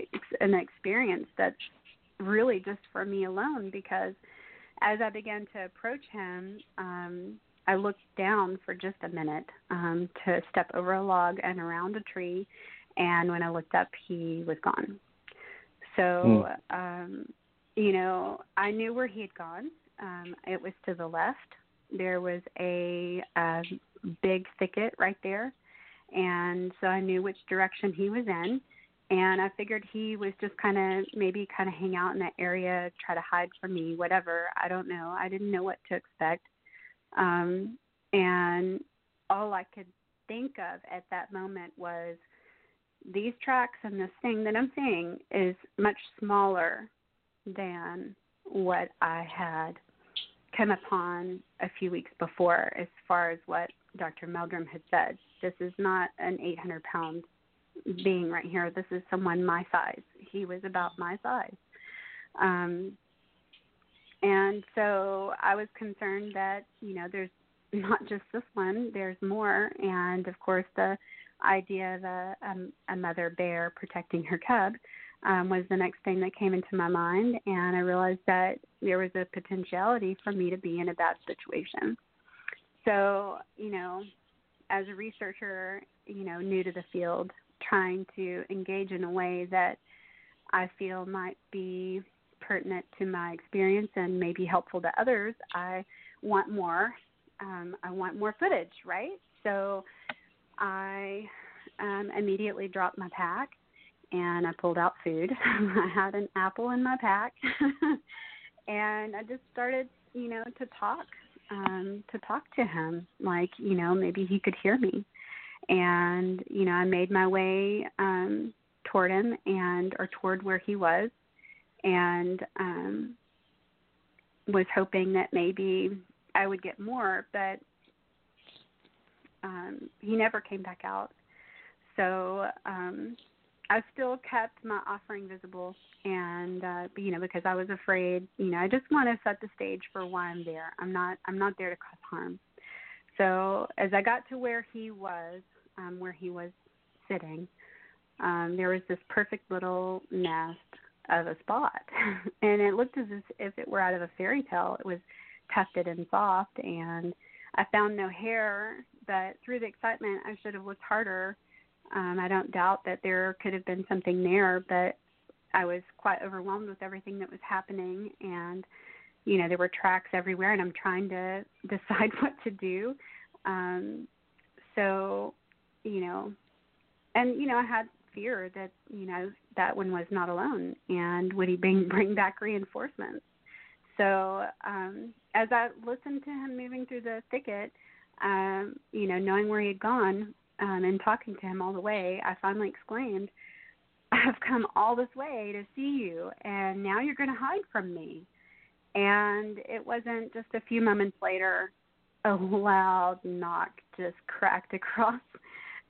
an experience that's really just for me alone because as I began to approach him, um, I looked down for just a minute um, to step over a log and around a tree, and when I looked up, he was gone. So, mm. um, you know, I knew where he had gone. Um, it was to the left. There was a, a big thicket right there, and so I knew which direction he was in and I figured he was just kind of maybe kind of hang out in that area, try to hide from me, whatever. I don't know. I didn't know what to expect. Um, and all I could think of at that moment was these tracks and this thing that I'm seeing is much smaller than what I had come upon a few weeks before, as far as what Dr. Meldrum had said. This is not an 800 pound being right here. This is someone my size. He was about my size. Um, and so I was concerned that, you know, there's [laughs] not just this one, there's more. And of course, the idea of a, um, a mother bear protecting her cub um, was the next thing that came into my mind, and I realized that there was a potentiality for me to be in a bad situation. So, you know, as a researcher, you know, new to the field, trying to engage in a way that I feel might be pertinent to my experience and maybe helpful to others, I want more. Um, I want more footage, right? So I um, immediately dropped my pack and I pulled out food. [laughs] I had an apple in my pack, [laughs] and I just started, you know, to talk, um, to talk to him, like you know maybe he could hear me, and you know I made my way um, toward him and or toward where he was, and um, was hoping that maybe I would get more, but um, he never came back out. So um, I still kept my offering visible, and uh, you know because I was afraid. You know, I just want to set the stage for why I'm there. I'm not. I'm not there to cause harm. So as I got to where he was, um, where he was sitting, um, there was this perfect little nest of a spot, [laughs] and it looked as if it were out of a fairy tale. It was tufted and soft, and I found no hair. But through the excitement, I should have looked harder um, I don't doubt that there could have been something there, but I was quite overwhelmed with everything that was happening, and you know there were tracks everywhere, and I'm trying to [laughs] decide what to do. Um, so, you know, and you know I had fear that you know that one was not alone, and would he bring [laughs] bring back reinforcements? So um, as I listened to him moving through the thicket, um, you know, knowing where he had gone, um, and talking to him all the way, I finally exclaimed, [laughs] I've come all this way to see you, and now you're going to hide from me. And it wasn't just a few moments later, a loud knock just cracked across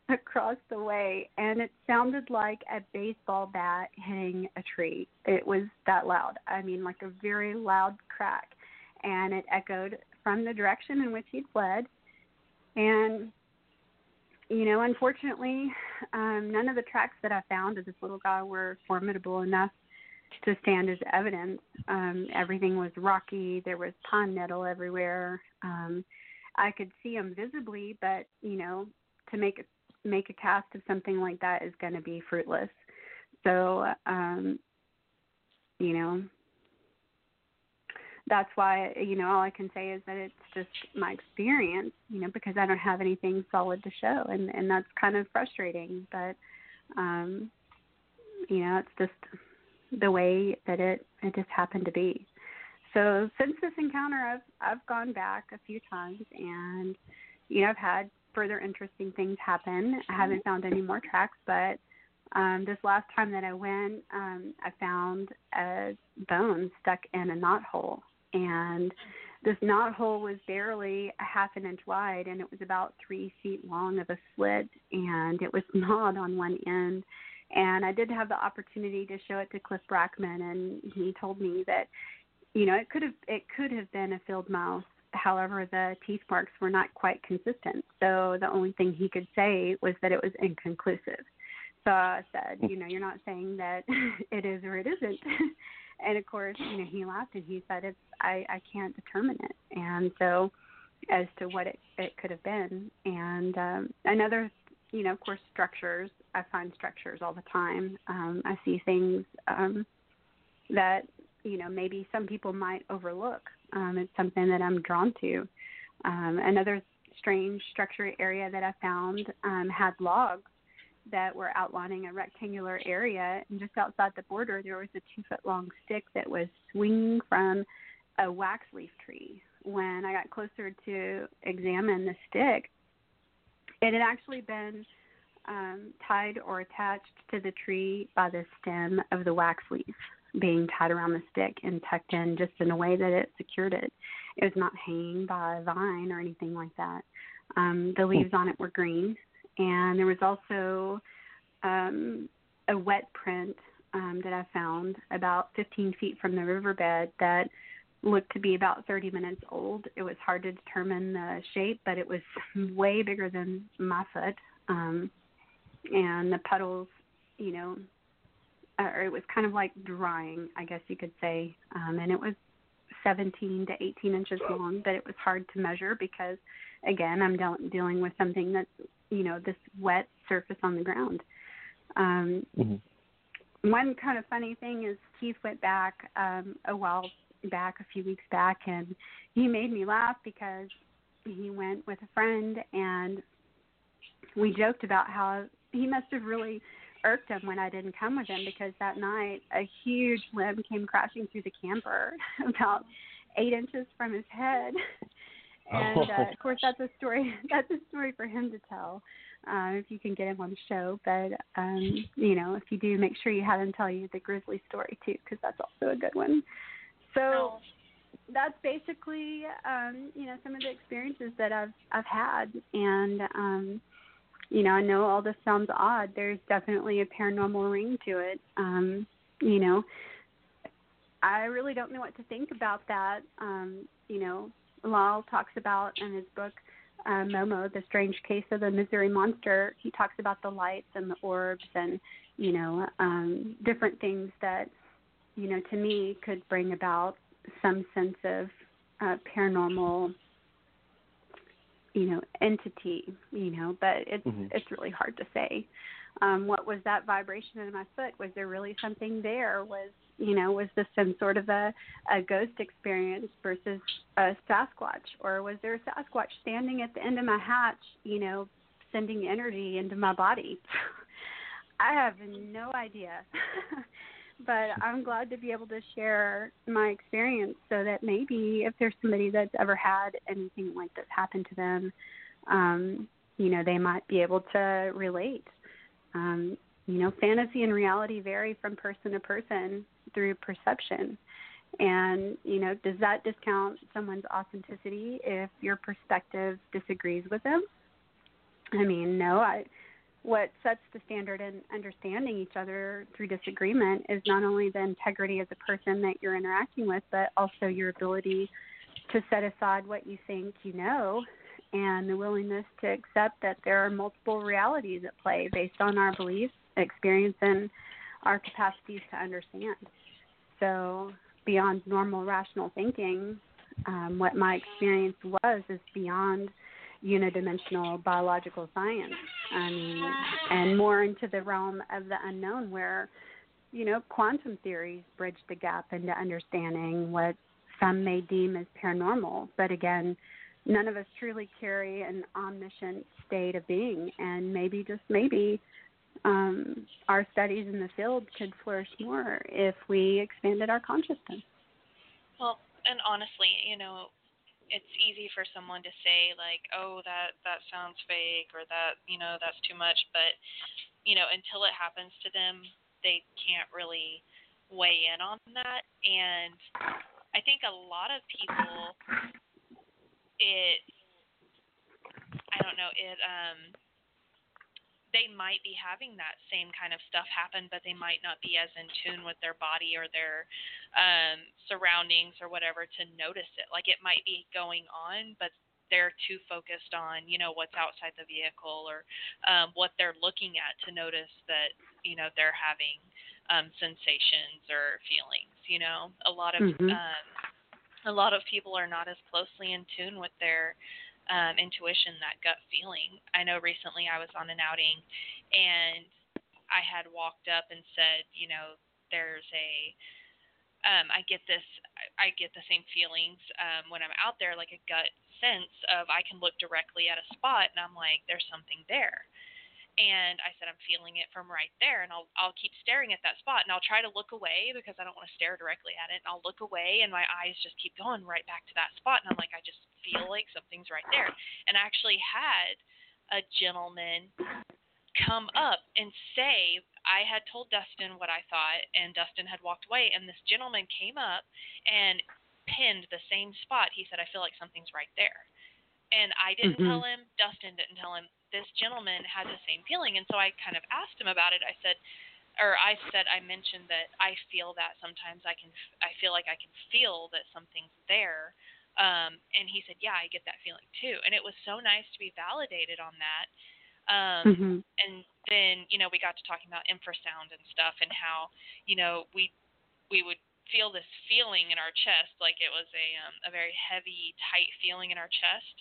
[laughs] across the way, and it sounded like a baseball bat hitting a tree. It was that loud. I mean, like a very loud crack, and it echoed from the direction in which he'd fled. And you know, unfortunately, um, none of the tracks that I found of this little guy were formidable enough to stand as evidence. Um, everything was rocky. There was pine nettle everywhere. Um, I could see him visibly, but you know, to make make a cast of something like that is going to be fruitless. So, um, you know, that's why you know all I can say is that it's just my experience, you know, because I don't have anything solid to show, and and that's kind of frustrating. But um, you know, it's just the way that it it just happened to be. So since this encounter, I've I've gone back a few times, and you know, I've had further interesting things happen. I haven't found any more tracks, but um, this last time that I went, um, I found a bone stuck in a knot hole. And this knot hole was barely a half an inch wide and it was about three feet long of a slit and it was [laughs] gnawed on one end. And i did have the opportunity to show it to cliff Barackman and he told me that you know it could have it could have been a field mouse however the teeth marks were not quite consistent so the only thing he could say was that it was inconclusive so i said you know you're not saying that [laughs] it is or it isn't [laughs] and of course, you know, he laughed and he said, "It's I I can't determine it." And so, as to what it it could have been, and um, another, you know, of course, structures. I find structures all the time. Um, I see things um, that you know maybe some people might overlook. Um, it's something that I'm drawn to. Um, another strange structure area that I found um, had logs that were outlining a rectangular area, and just outside the border, there was a two foot long stick that was swinging from a wax leaf tree. When I got closer to examine the stick, it had actually been um, tied or attached to the tree by the stem of the wax leaf, being tied around the stick and tucked in just in a way that it secured it. It was not hanging by a vine or anything like that. Um, the leaves on it were green, and there was also um, a wet print um, that I found about 15 feet from the riverbed that looked to be about 30 minutes old. It was hard to determine the shape, but it was [laughs] way bigger than my foot. Um, and the puddles, you know, or it was kind of like drying, I guess you could say, um, and it was 17 to 18 inches long, but it was hard to measure because, again, I'm de- dealing with something that's you know this wet surface on the ground. Um, Mm-hmm. one kind of funny thing is Keith went back um, a while back, a few weeks back, and he made me laugh because he went with a friend and we joked about how he must have really irked him when I didn't come with him because that night a huge limb came crashing through the camper [laughs] about eight inches from his head. [laughs] And uh, of course, that's a story. [laughs] That's a story for him to tell uh, if you can get him on the show. But um, you know, if you do, make sure you have him tell you the grizzly story too, because that's also a good one. So No. that's basically um, you know some of the experiences that I've I've had, and um, you know I know all this sounds odd. There's definitely a paranormal ring to it. Um, you know, I really don't know what to think about that. Um, you know, Lyle talks about in his book uh, Momo, the strange case of the Missouri monster. He talks about the lights and the orbs and you know um, different things that you know to me could bring about some sense of uh, paranormal you know entity you know but it's Mhm. it's really hard to say. Um what was that vibration in my foot? Was there really something there? Was you know was this some sort of a a ghost experience versus a sasquatch? Or was there a sasquatch standing at the end of my hatch you know sending energy into my body? [laughs] I have no idea [laughs] but i'm glad to be able to share my experience so that maybe if there's somebody that's ever had anything like this happen to them um you know they might be able to relate. Um you know fantasy and reality vary from person to person through perception. And you know does that discount someone's authenticity if your perspective disagrees with them? I mean no i what sets the standard in understanding each other through disagreement is not only the integrity as a person that you're interacting with but also your ability to set aside what you think you know and the willingness to accept that there are multiple realities at play based on our beliefs, experience, and our capacities to understand. So, beyond normal rational thinking, um, what my experience was is beyond unidimensional biological science. Mean, and more into the realm of the unknown, where you know quantum theories bridge the gap into understanding what some may deem as paranormal, but again none of us truly carry an omniscient state of being and maybe just maybe um, our studies in the field could flourish more if we expanded our consciousness Well, and honestly, you know, it's easy for someone to say like, "Oh, that that sounds fake," or that you know that's too much. But you know, until it happens to them, they can't really weigh in on that. And I think a lot of people, it, I don't know, it um they might be having that same kind of stuff happen, but they might not be as in tune with their body or their um, surroundings or whatever to notice it. Like it might be going on, but they're too focused on you know what's outside the vehicle or um, what they're looking at to notice that you know they're having um, sensations or feelings. You know, a lot of Mhm. um, a lot of people are not as closely in tune with their um, intuition, that gut feeling. I know recently I was on an outing and I had walked up and said, you know, there's a um, I get this I get the same feelings um, when I'm out there, like a gut sense of I can look directly at a spot and I'm like, there's something there. And I said, I'm feeling it from right there, and I'll I'll keep staring at that spot, and I'll try to look away because I don't want to stare directly at it. And I'll look away, and my eyes just keep going right back to that spot, and I'm like, I just feel like something's right there. And I actually had a gentleman come up and say I had told Dustin what I thought, and Dustin had walked away, and this gentleman came up and pinned the same spot. He said, I feel like something's right there. And I didn't Mhm. tell him, Dustin didn't tell him. This gentleman had the same feeling, and so I kind of asked him about it. I said, or I said, I mentioned that I feel that sometimes I can, I feel like I can feel that something's there. Um, and he said, Yeah, I get that feeling too. And it was so nice to be validated on that Um, hmm and then you know we got to talking about infrasound and stuff and how you know we we would feel this feeling in our chest like it was a um, a very heavy tight feeling in our chest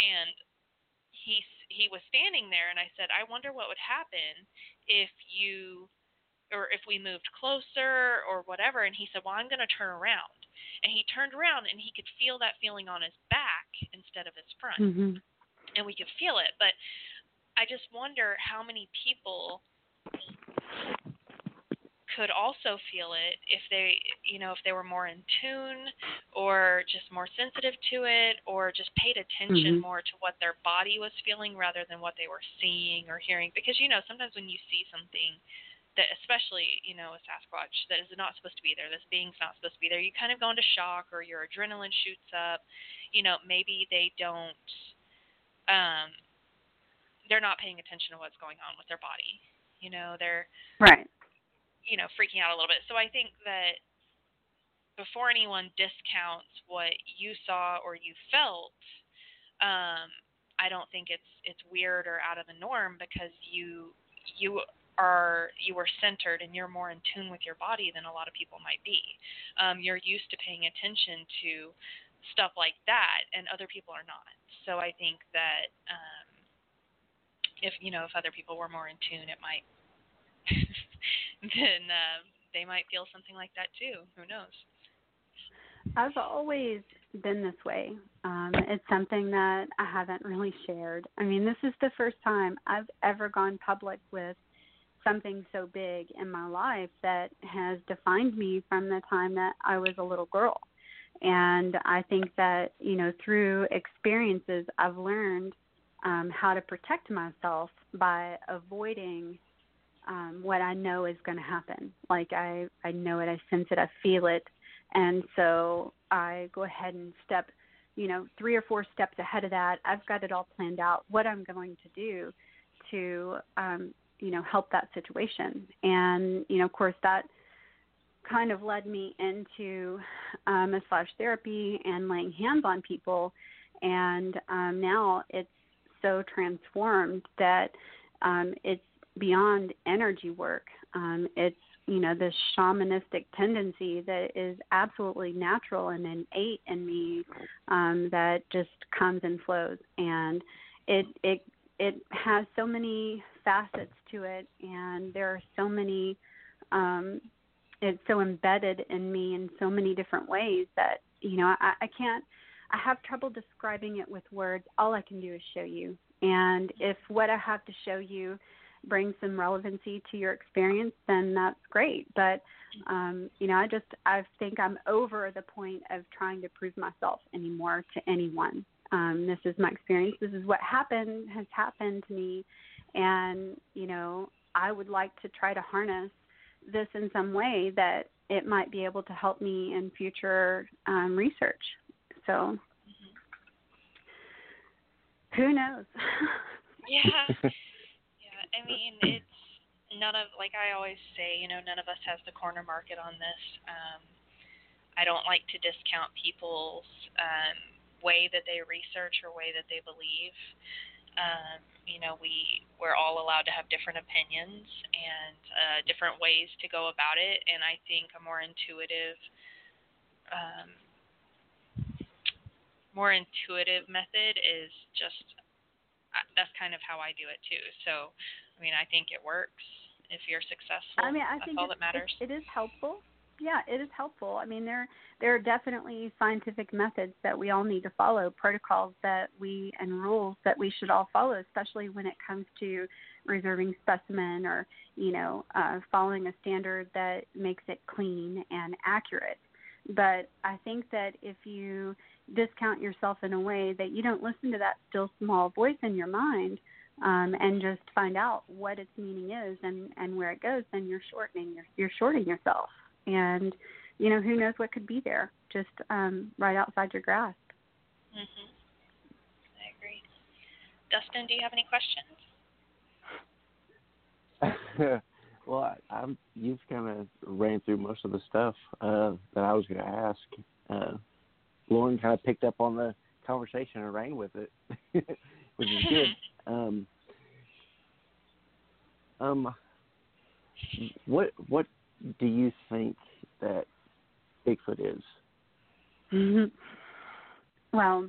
and he he was standing there and I said I wonder what would happen if you or if we moved closer or whatever. And he said well I'm going to turn around. And he turned around and he could feel that feeling on his back instead of his front. Hmm and we could feel it. But I just wonder how many people could also feel it if they, you know, if they were more in tune or just more sensitive to it or just paid attention Mhm. more to what their body was feeling rather than what they were seeing or hearing. Because, you know, sometimes when you see something that, especially, you know, a Sasquatch that is not supposed to be there, this being's not supposed to be there, you kind of go into shock or your adrenaline shoots up. You know, maybe they don't um, they're not paying attention to what's going on with their body. You know, they're Right. You know freaking out a little bit. So I think that before anyone discounts what you saw or you felt, um, I don't think it's it's weird or out of the norm because you you are you are centered and you're more in tune with your body than a lot of people might be. Um, you're used to paying attention to stuff like that, and other people are not. So I think that um, if you know if other people were more in tune, it might [laughs] [laughs] then uh, they might feel something like that too. Who knows? I've always been this way. Um, it's something that I haven't really shared. I mean, this is the first time I've ever gone public with something so big in my life that has defined me from the time that I was a little girl. And I think that, you know, through experiences, I've learned um, how to protect myself by avoiding um, what I know is going to happen. Like I, I know it, I sense it, I feel it, and so I go ahead and step, you know, three or four steps ahead of that. I've got it all planned out what I'm going to do to, um, you know, help that situation. And you know, of course, that kind of led me into um, massage therapy and laying hands on people. And um, now it's so transformed that um, it's beyond energy work. Um, it's you know this shamanistic tendency that is absolutely natural and innate in me um, that just comes and flows, and it it it has so many facets to it, and there are so many. Um, it's so embedded in me in so many different ways that you know I, I can't. I have trouble describing it with words. All I can do is show you, and if what I have to show you brings some relevancy to your experience, then that's great. But um, you know, I just I think I'm over the point of trying to prove myself anymore to anyone. Um, this is my experience. This is what happened has happened to me, and you know, I would like to try to harness this in some way that it might be able to help me in future um, research. So, who knows? [laughs] Yeah. I mean, it's none of like I always say, you know, none of us has the corner market on this. Um, I don't like to discount people's um, way that they research or way that they believe. Um, you know, we we're all allowed to have different opinions and uh, different ways to go about it, and I think a more intuitive, um, more intuitive method is just that's kind of how I do it too. So, I mean, I think it works. If you're successful, I mean, I that's think all that matters. It, it is helpful. Yeah, it is helpful. I mean, there there are definitely scientific methods that we all need to follow, protocols that we and rules that we should all follow, especially when it comes to reserving specimen or you know uh, following a standard that makes it clean and accurate. But I think that if you discount yourself in a way that you don't listen to that still small voice in your mind um, and just find out what its meaning is and, and where it goes, then you're shortening your, you're shorting yourself. And you know who knows what could be there, just um, right outside your grasp. Mhm. I agree. Dustin, do you have any questions? [laughs] well, I, I'm you've kind of ran through most of the stuff uh, that I was going to ask. Uh, Lauren kind of picked up on the conversation and ran with it, [laughs] which is good. [laughs] Um, Um, what what do you think that Bigfoot is? Mhm. Well,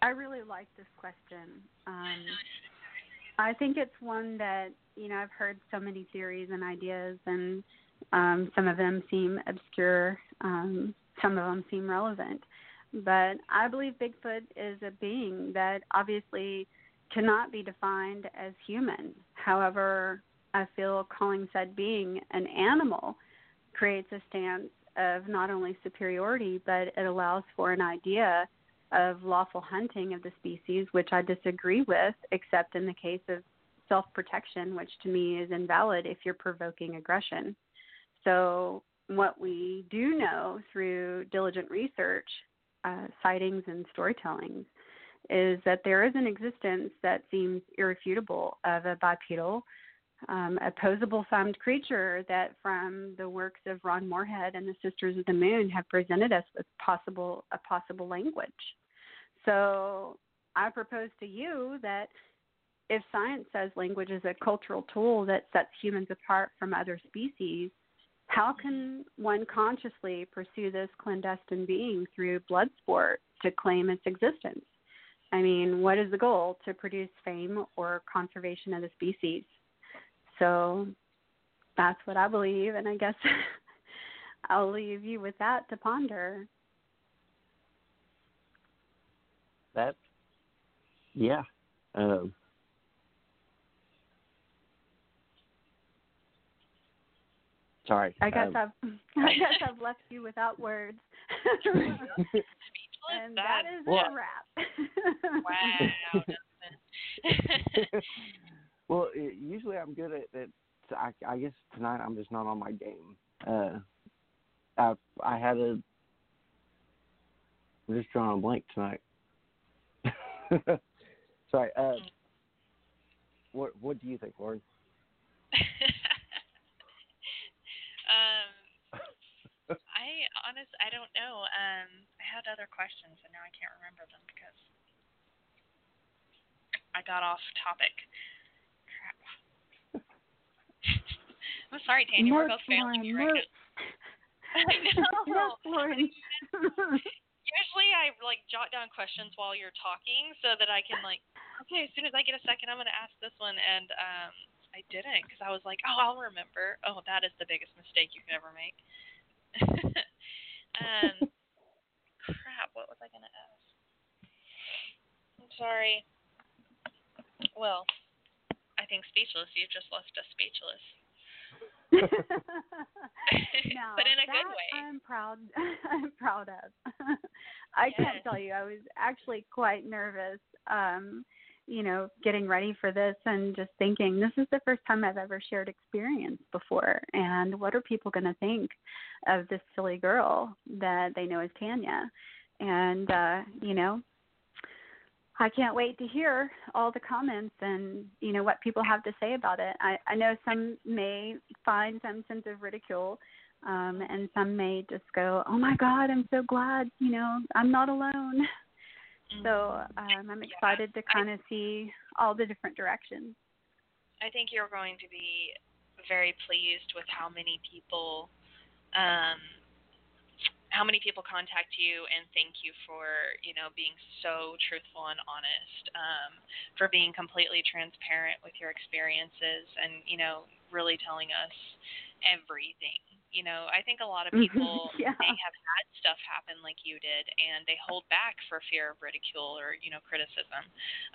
I really like this question. Um, I think it's one that you know I've heard so many theories and ideas, and um, some of them seem obscure, um, some of them seem relevant. But I believe Bigfoot is a being that obviously cannot be defined as human. However, I feel calling said being an animal creates a stance of not only superiority, but it allows for an idea of lawful hunting of the species, which I disagree with, except in the case of self protection, which to me is invalid if you're provoking aggression. So, what we do know through diligent research, uh, sightings, and storytellings is that there is an existence that seems irrefutable of a bipedal, um, opposable thumbed creature that, from the works of Ron Morehead and the Sisters of the Moon, have presented us with possible a possible language. So I propose to you that if science says language is a cultural tool that sets humans apart from other species, how can one consciously pursue this clandestine being through blood sport to claim its existence? I mean, what is the goal? To produce fame or conservation of the species? So that's what I believe, and I guess [laughs] I'll leave you with that to ponder. That, yeah. Um, sorry. I guess um, I've [laughs] I guess I've left you without words. [laughs] Speechless. and that that is Well- a wrap. [laughs] wow. [laughs] [laughs] well, it, usually I'm good at it. I, I guess tonight I'm just not on my game. Uh, I I had a. I'm just drawing a blank tonight. Sorry. Uh, what What do you think, Lauren? um, I honest, I don't know. Um, I had other questions and now I can't remember them because I got off topic. Crap. [laughs] I'm sorry, Tanya. We're both failing you right now. [laughs] I know. [laughs] Usually I like jot down questions while you're talking so that I can like, okay, as soon as I get a second, I'm going to ask this one, and um, I didn't because I was like, oh, I'll remember. Oh, that is the biggest mistake you could ever make. Um, [laughs] crap, what was I going to ask? I'm sorry. Well, I think speechless. You've just left us speechless. [laughs] no, [laughs] But in a good way. I'm proud. I'm proud of. I can't tell you. I was actually quite nervous. Um, you know, getting ready for this and just thinking this is the first time I've ever shared experience before, and what are people going to think of this silly girl that they know as Tanya? And uh, you know, I can't wait to hear all the comments and you know what people have to say about it. I, I know some may find some sense of ridicule, um, and some may just go, "Oh my God, I'm so glad! You know, I'm not alone." [laughs] So um, I'm Yeah, excited to kind of see all the different directions. I think you're going to be very pleased with how many people um how many people contact you and thank you for, you know, being so truthful and honest, um, for being completely transparent with your experiences and, you know, really telling us everything. You know, I think a lot of people [laughs] Yeah. may have had stuff happen like you did and they hold back for fear of ridicule or, you know, criticism.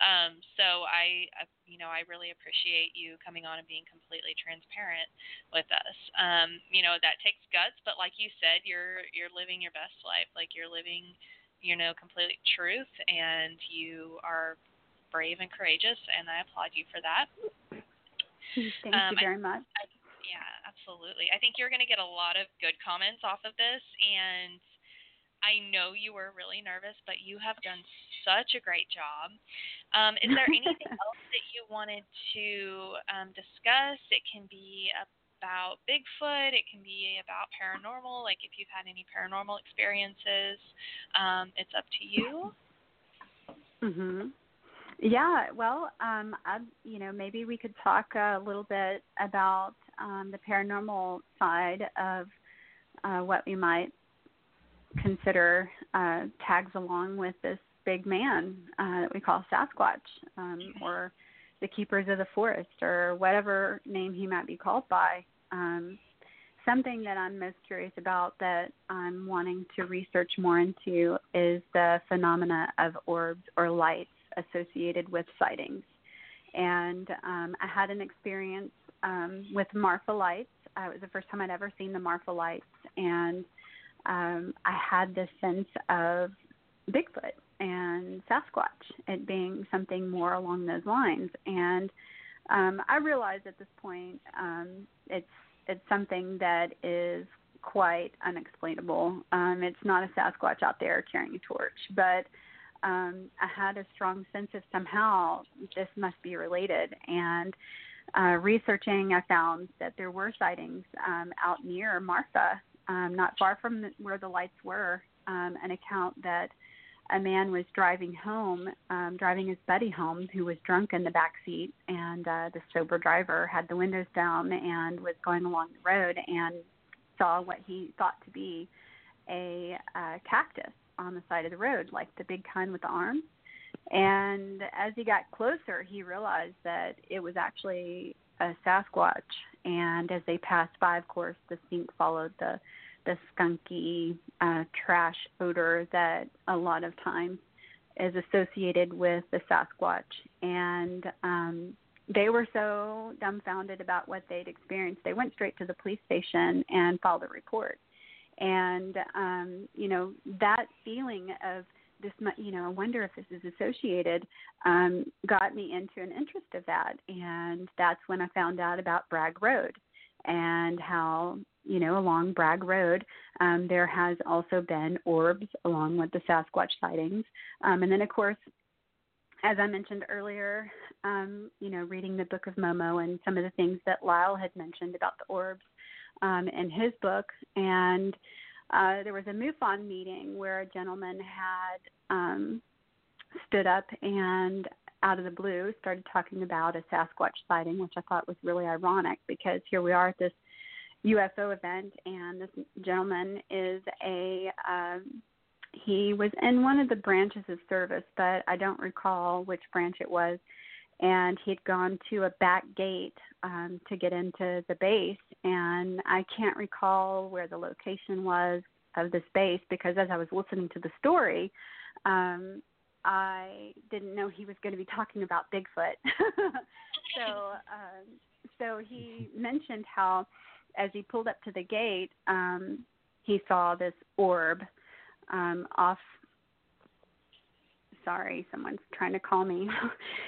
Um, so I, uh, you know, I really appreciate you coming on and being completely transparent with us. Um, you know, that takes guts, but like you said, you're you're living your best life. Like you're living, you know, complete truth, and you are brave and courageous, and I applaud you for that. Thank Um, you I- very much. Yeah, absolutely. I think you're going to get a lot of good comments off of this, and I know you were really nervous, but you have done such a great job. Um, is there [laughs] anything else that you wanted to um, discuss? It can be about Bigfoot. It can be about paranormal. Like if you've had any paranormal experiences, um, it's up to you. Mhm. Yeah, well, um, I, you know, maybe we could talk a little bit about um, the paranormal side of uh, what we might consider uh, tags along with this big man uh, that we call Sasquatch, um, or the keepers of the forest, or whatever name he might be called by. Um, something that I'm most curious about that I'm wanting to research more into is the phenomena of orbs or lights associated with sightings. And um, I had an experience um, with Marfa lights. Uh, it was the first time I'd ever seen the Marfa lights, and um, I had this sense of Bigfoot and Sasquatch, it being something more along those lines. And um, I realize at this point um, it's it's something that is quite unexplainable. Um, it's not a Sasquatch out there carrying a torch, but um, I had a strong sense of somehow this must be related. And uh, researching, I found that there were sightings um, out near Marfa, um, not far from where the lights were. Um, an account that a man was driving home, um, driving his buddy home, who was drunk in the back seat, and uh, the sober driver had the windows down and was going along the road and saw what he thought to be a uh, cactus on the side of the road, like the big kind with the arms. And as he got closer, he realized that it was actually a Sasquatch. And as they passed by, of course, the stink followed the the skunky uh, trash odor that a lot of times is associated with the Sasquatch. And um, they were so dumbfounded about what they'd experienced, they went straight to the police station and filed a report and um, you know that feeling of this might, you know i wonder if this is associated um, got me into an interest of that. And that's when i found out about bragg road and how you know along bragg road um, there has also been orbs along with the sasquatch sightings. Um, and then of course as I mentioned earlier, um, you know, reading the Book of Momo and some of the things that Lyle had mentioned about the orbs um, in his book, and uh, there was a MUFON meeting where a gentleman had um, stood up and out of the blue started talking about a Sasquatch sighting, which I thought was really ironic because here we are at this UFO event, and this gentleman is a um, he was in one of the branches of service, but I don't recall which branch it was and he'd gone to a back gate um, to get into the base. And I can't recall where the location was of this base because as I was listening to the story, um, I didn't know he was going to be talking about Bigfoot. [laughs] so, um, so he mentioned how, as he pulled up to the gate, um, he saw this orb um, off sorry, someone's trying to call me.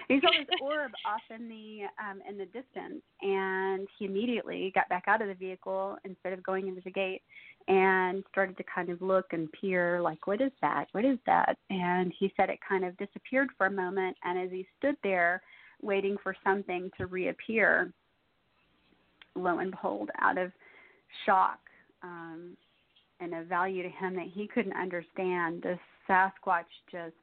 he saw this orb off in the um, in the distance, and he immediately got back out of the vehicle instead of going into the gate, and started to kind of look and peer, like, what is that? What is that? And he said it kind of disappeared for a moment, and as he stood there waiting for something to reappear, lo and behold, out of shock. Um, and a value to him that he couldn't understand, the Sasquatch just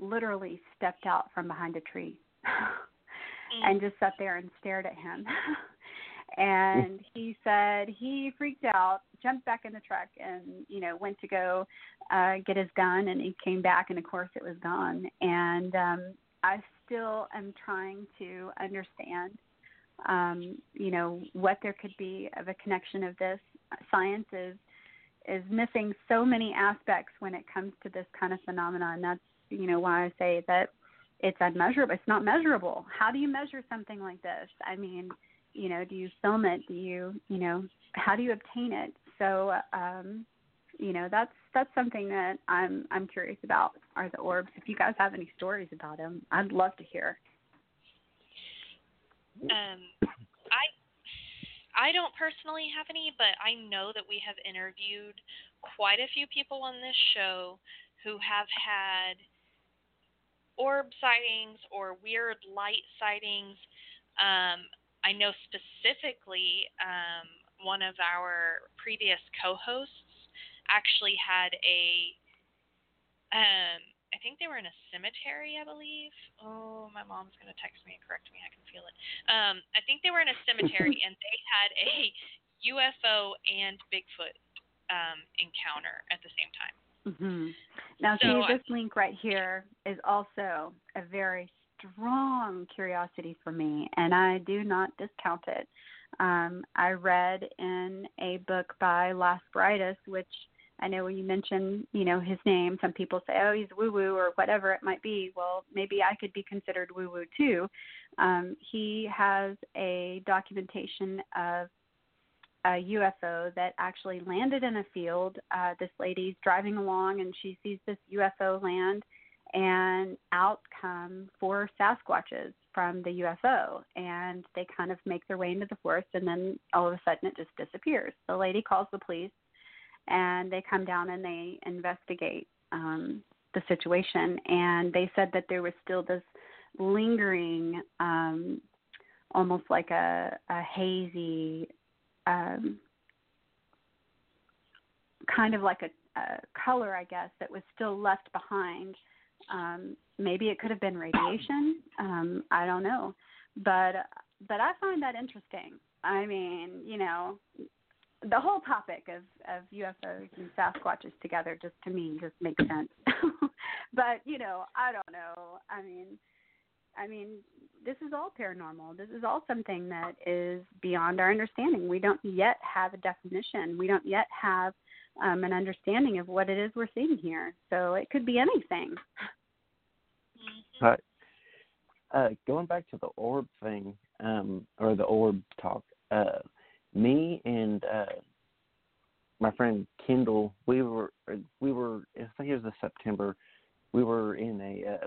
literally stepped out from behind a tree mm. and just sat there and stared at him. [laughs] and he said he freaked out, jumped back in the truck, and you know went to go uh, get his gun, and he came back, and of course it was gone. And um, I still am trying to understand, um, you know, what there could be of a connection of this. Science is is missing so many aspects when it comes to this kind of phenomenon. That's you know why I say that it's unmeasurable. It's not measurable. How do you measure something like this? I mean, you know, do you film it? Do you, you know, how do you obtain it? So, um, you know, that's that's something that I'm I'm curious about. Are the orbs? If you guys have any stories about them, I'd love to hear. Um, I I don't personally have any, but I know that we have interviewed quite a few people on this show who have had orb sightings or weird light sightings. Um, I know specifically um, one of our previous co-hosts actually had a, um, I think they were in a cemetery, I believe. Oh, my mom's gonna text me and correct me. I can feel it. Um, I think they were in a cemetery [laughs] and they had a UFO and Bigfoot um, encounter at the same time. hmm Now, So see, I- this link right here is also a very strong curiosity for me, and I do not discount it. Um, I read in a book by Las Brightus, which I know when you mention, you know, his name, some people say, "Oh, he's woo woo" or whatever it might be. Well, maybe I could be considered woo woo too. Um, he has a documentation of a UFO that actually landed in a field. Uh, this lady's driving along and she sees this UFO land, and out come four Sasquatches from the UFO, and they kind of make their way into the forest, and then all of a sudden it just disappears. The lady calls the police, and they come down and they investigate um, the situation, and they said that there was still this lingering, um, almost like a, a hazy um, kind of like a, a color, I guess, that was still left behind. Um, maybe it could have been radiation. Um, I don't know, but but I find that interesting. I mean, you know, the whole topic of of UFOs and Sasquatches together just to me just makes sense. [laughs] but you know, I don't know. I mean, I mean, this is all paranormal. This is all something that is beyond our understanding. We don't yet have a definition. We don't yet have um, an understanding of what it is we're seeing here. So it could be anything. But uh, going back to the orb thing, um, or the orb talk, uh, me and uh, my friend Kendall, we were we were I think it was the September, we were in a uh,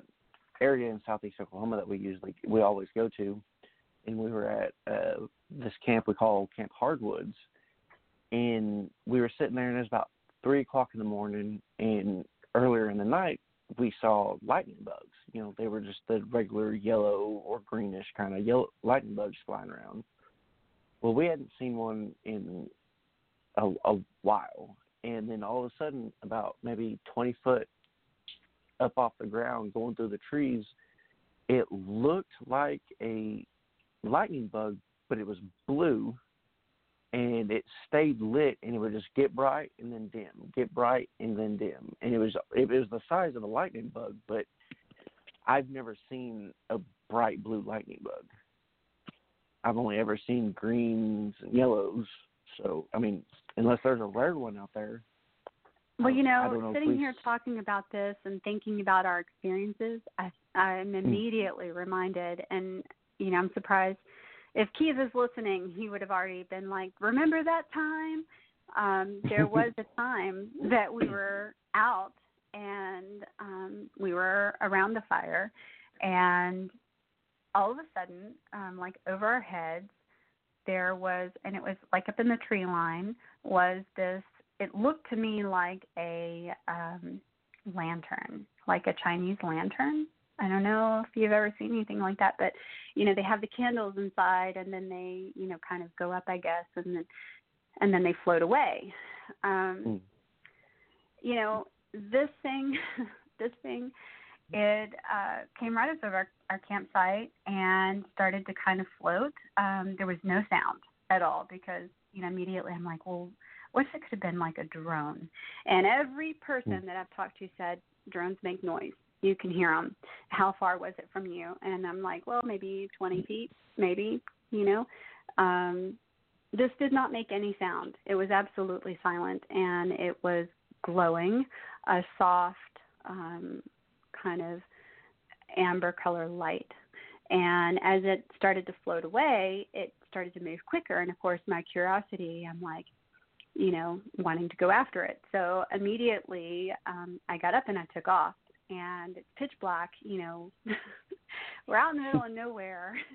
area in southeast Oklahoma that we usually we always go to, and we were at uh, this camp we call Camp Hardwoods, and we were sitting there and it was about three o'clock in the morning, and earlier in the night we saw lightning bugs. You know, they were just the regular yellow or greenish kind of yellow lightning bugs flying around. Well, we hadn't seen one in a, a while, and then all of a sudden, about maybe 20 foot up off the ground, going through the trees, it looked like a lightning bug, but it was blue, and it stayed lit, and it would just get bright and then dim, get bright and then dim, and it was it was the size of a lightning bug, but I've never seen a bright blue lightning bug. I've only ever seen greens and yellows. So I mean, unless there's a rare one out there. Well, you know, know sitting here talking about this and thinking about our experiences, I, I'm immediately reminded, and you know, I'm surprised if Keith is listening, he would have already been like, "Remember that time?" Um, there was a [laughs] time that we were out and um, we were around the fire, and all of a sudden, um, like over our heads, there was, and it was like up in the tree line, was this it looked to me like a um lantern, like a Chinese lantern. I don't know if you've ever seen anything like that, but you know, they have the candles inside and then they, you know, kind of go up, I guess, and then and then they float away. Um Mm. you know, this thing [laughs] this thing it uh came right up over our, our campsite and started to kind of float. Um there was no sound at all because, you know, immediately I'm like, well, what if it could have been like a drone? And every person that I've talked to said drones make noise. You can hear them. How far was it from you? And I'm like, well, maybe 20 feet, maybe, you know. Um, this did not make any sound. It was absolutely silent, and it was glowing, a soft, um, kind of amber color light. And as it started to float away, it started to move quicker. And of course, my curiosity, I'm like, you know, wanting to go after it. So immediately um, I got up and I took off. And it's pitch black, you know, [laughs] we're out in the middle of nowhere. [laughs]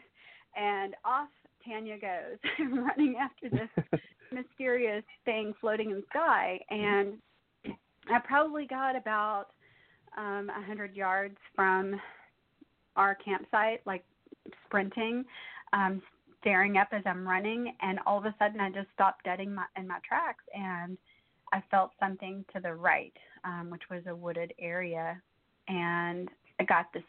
And off Tanya goes, [laughs] running after this mysterious thing floating in the sky. And I probably got about um, a 100 yards from our campsite, like sprinting, um, staring up as I'm running, and all of a sudden I just stopped dead in my in my tracks, and I felt something to the right, um, which was a wooded area, and I got this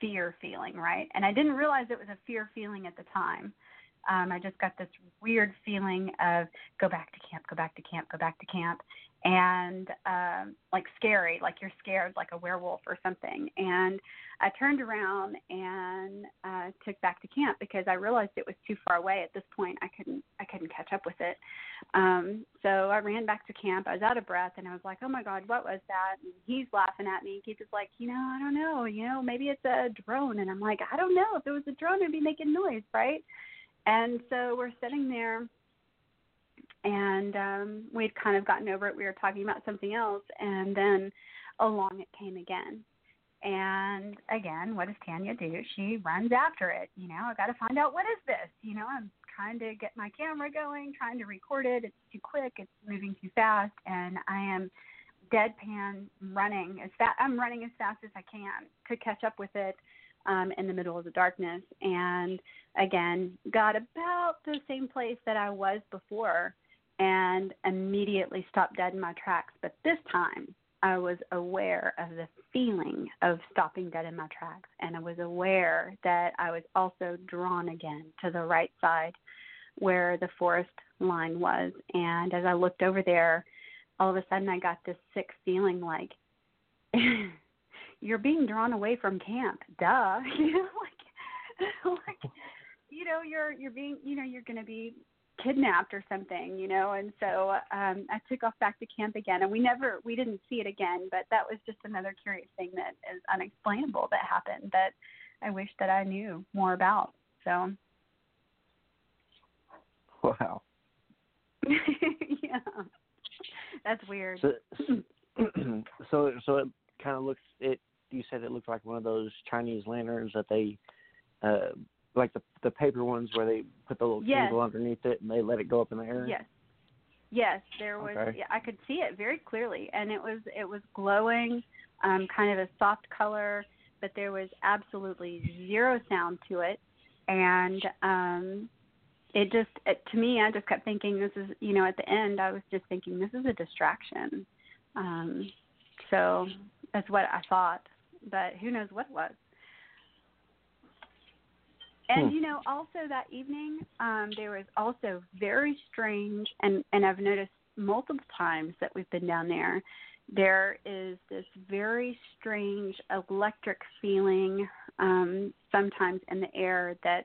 fear feeling, right? And I didn't realize it was a fear feeling at the time. Um, I just got this weird feeling of go back to camp, go back to camp, go back to camp, and um, like scary, like you're scared, like a werewolf or something. And I turned around and uh, took back to camp because I realized it was too far away at this point. I couldn't, I couldn't catch up with it. Um, so I ran back to camp. I was out of breath, and I was like, "Oh my God, what was that?" And he's laughing at me. He's is like, "You know, I don't know. You know, maybe it's a drone." And I'm like, "I don't know. If it was a drone, it'd be making noise, right?" And so we're sitting there and um we'd kind of gotten over it. We were talking about something else and then along it came again. And again, what does Tanya do? She runs after it. You know, I got to find out what is this. You know, I'm trying to get my camera going, trying to record it. It's too quick. It's moving too fast, and I am deadpan running as fast. I'm running as fast as I can to catch up with it um, in the middle of the darkness. And again, got about the same place that I was before and immediately stopped dead in my tracks. But this time, I was aware of the feeling of stopping dead in my tracks. And I was aware that I was also drawn again to the right side where the forest line was. And as I looked over there, all of a sudden I got this sick feeling like, [laughs] you're being drawn away from camp. Duh. [laughs] You know, like, [laughs] like, you know, you're you're being, you know, you're going to be kidnapped or something, you know. And so um I took off back to camp again, and we never, we didn't see it again. But that was just another curious thing that is unexplainable that happened that I wish that I knew more about. So. Wow. [laughs] yeah. That's weird. So, [clears throat] so, so it kind of looks. It you said it looked like one of those Chinese lanterns that they, uh, like the the paper ones where they put the little Yes. candle underneath it and they let it go up in the air. Yes. Yes, there was. Okay. Yeah, I could see it very clearly, and it was it was glowing, um, kind of a soft color, but there was absolutely zero sound to it, and um, it just it, to me, I just kept thinking this is you know at the end I was just thinking this is a distraction, um, so that's what I thought, but who knows what it was. And Hmm. you know, also that evening, um, there was also very strange, and and I've noticed multiple times that we've been down there. There is this very strange electric feeling, um, sometimes in the air that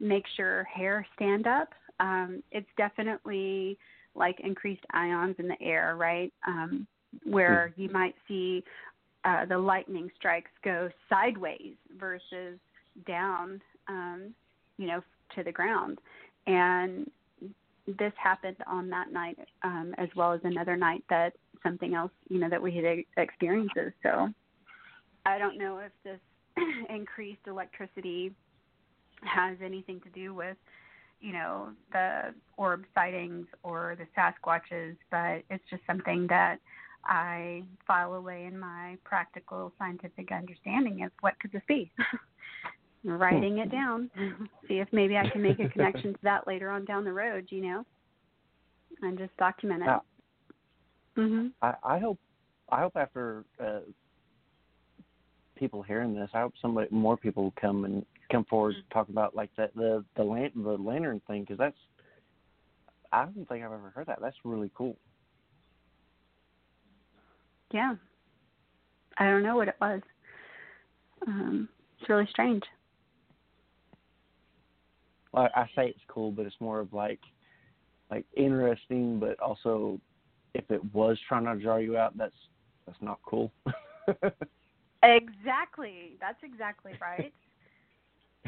makes your hair stand up. Um, it's definitely like increased ions in the air, right? Um, where you might see uh, the lightning strikes go sideways versus down um, you know, to the ground. And this happened on that night, um, as well as another night that something else, you know, that we had experiences. So I don't know if this [clears throat] increased electricity has anything to do with, you know, the orb sightings or the Sasquatches, but it's just something that I file away in my practical scientific understanding of what could this be. [laughs] writing it down. [laughs] See if maybe I can make a connection to that later on down the road, you know, and just document it. Now, hmm I, I hope I hope after uh, people hearing this, I hope somebody more people come and come forward and talk about like that the the lan- the lantern thing because that's I don't think I've ever heard that. That's really cool. Yeah. I don't know what it was. Um, it's really strange. Well, I say it's cool, but it's more of like like interesting, but also if it was trying to draw you out, that's that's not cool. [laughs] Exactly. That's exactly right.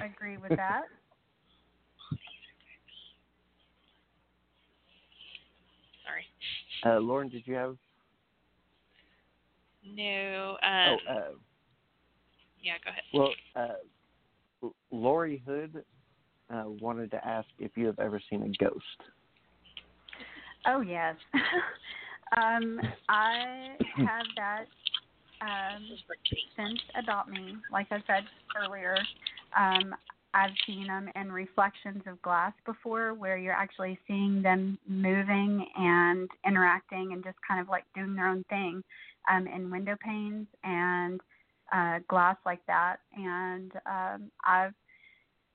I agree with that. Sorry. uh, Lauren, did you have? No. oh, Um, uh, yeah, go ahead. well, uh, Lori Hood uh, wanted to ask if you have ever seen a ghost. Oh yes. [laughs] um, I have that um, sense about me. Like I said earlier, um, I've seen them in reflections of glass before, where you're actually seeing them moving and interacting and just kind of like doing their own thing um, in window panes. And uh, glass like that. And um, I've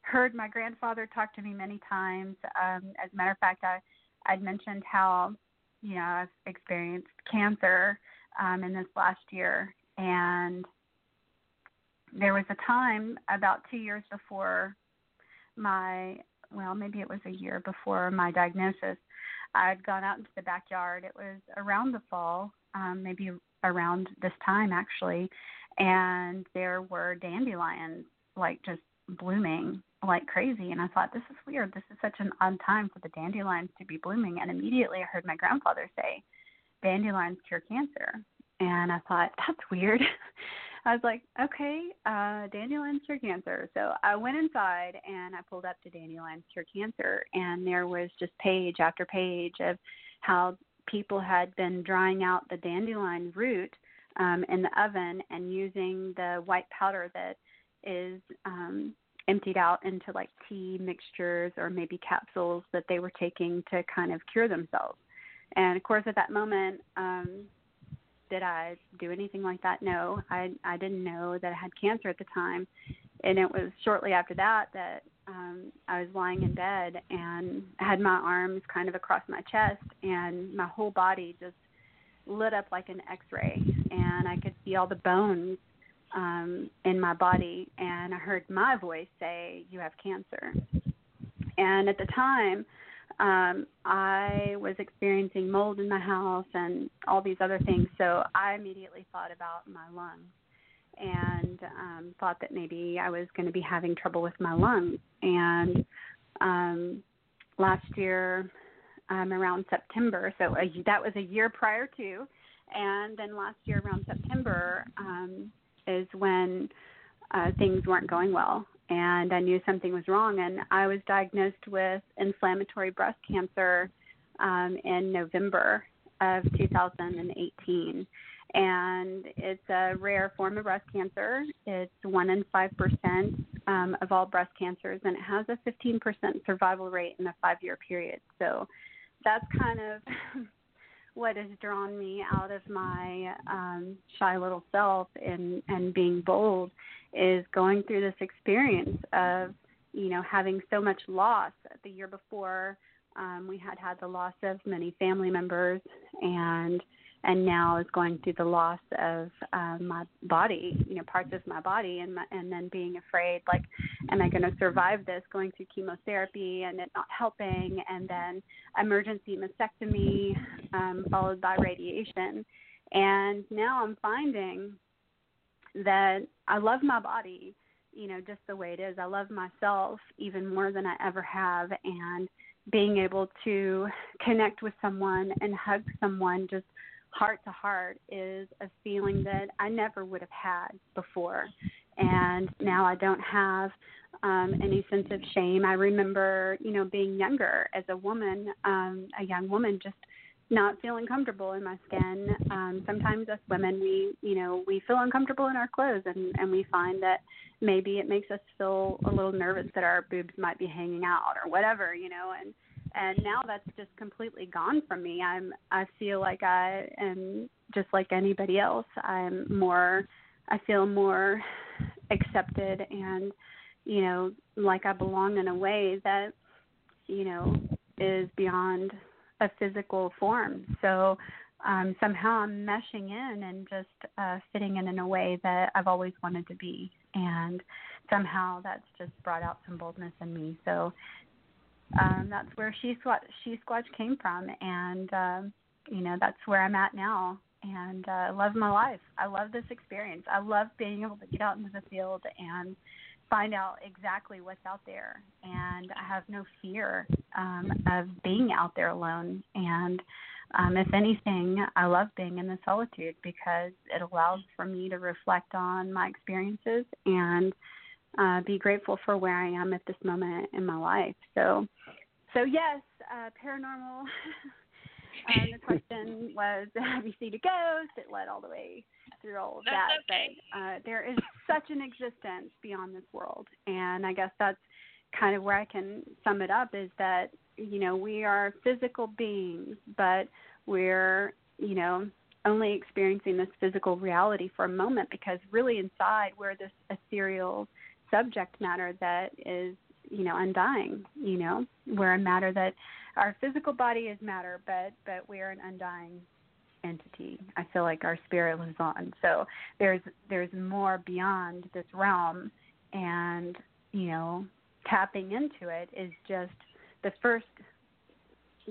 heard my grandfather talk to me many times. Um, as a matter of fact, I I'd mentioned how you know I've experienced cancer um, in this last year, and there was a time about two years before my well maybe it was a year before my diagnosis i'd gone out into the backyard. It was around the fall um maybe around this time actually. And there were dandelions like just blooming like crazy and i thought this is weird. This is such an odd time for the dandelions to be blooming. And immediately i heard my grandfather say dandelions cure cancer. And i thought that's weird. [laughs] I was like, okay, uh, Dandelions Cure Cancer. So I went inside and I pulled up to Dandelions Cure Cancer, and there was just page after page of how people had been drying out the dandelion root um, in the oven and using the white powder that is um, emptied out into like tea mixtures or maybe capsules that they were taking to kind of cure themselves. And of course, at that moment, um, did I do anything like that? No, I I didn't know that I had cancer at the time, and it was shortly after that that um, I was lying in bed and had my arms kind of across my chest, and my whole body just lit up like an X-ray, and I could see all the bones um, in my body, and I heard my voice say, "You have cancer." And at the time, um, I was experiencing mold in my house and all these other things. So I immediately thought about my lungs and um, thought that maybe I was going to be having trouble with my lungs. And um, last year, um, around September, so a, that was a year prior to, and then last year around September um, is when uh, things weren't going well and I knew something was wrong. And I was diagnosed with inflammatory breast cancer um, in November of 2018. And it's a rare form of breast cancer. It's one in five percent um, of all breast cancers, and it has a 15% survival rate in a five-year period. So that's kind of [laughs] what has drawn me out of my um, shy little self and and being bold is going through this experience of you know having so much loss. The year before um, we had had the loss of many family members and and now is going through the loss of uh, my body, you know, parts of my body, and my, and then being afraid, like, am I going to survive this? Going through chemotherapy and it not helping, and then emergency mastectomy um, followed by radiation, and now I'm finding that I love my body, you know, just the way it is. I love myself even more than I ever have, and being able to connect with someone and hug someone just heart to heart is a feeling that I never would have had before. And now I don't have um, any sense of shame. I remember, you know, being younger as a woman, um, a young woman, just not feeling comfortable in my skin. Um, sometimes us women, we, you know, we feel uncomfortable in our clothes, and and we find that maybe it makes us feel a little nervous that our boobs might be hanging out or whatever, you know, and and now that's just completely gone from me. I'm i feel like i am just like anybody else. I'm more i feel more accepted and you know like i belong in a way that you know is beyond a physical form. So um somehow i'm meshing in and just uh fitting in in a way that i've always wanted to be. And somehow that's just brought out some boldness in me. So um, that's where Shesquatch she squatch came from, and um, you know that's where I'm at now. And uh, I love my life. I love this experience. I love being able to get out into the field and find out exactly what's out there. And I have no fear um, of being out there alone. And um, if anything, I love being in the solitude because it allows for me to reflect on my experiences and uh, be grateful for where I am at this moment in my life. So, so yes, uh, paranormal. um, [laughs] the question was, [laughs] have you seen a ghost? It led all the way through all of that's that. Okay. But uh, there is such an existence beyond this world, and I guess that's kind of where I can sum it up. Is that you know we are physical beings, but we're you know only experiencing this physical reality for a moment because really inside we're this ethereal subject matter that is you know undying you know we're a matter that our physical body is matter but but we're an undying entity. I feel like our spirit lives on. So there's there's more beyond this realm and you know tapping into it is just the first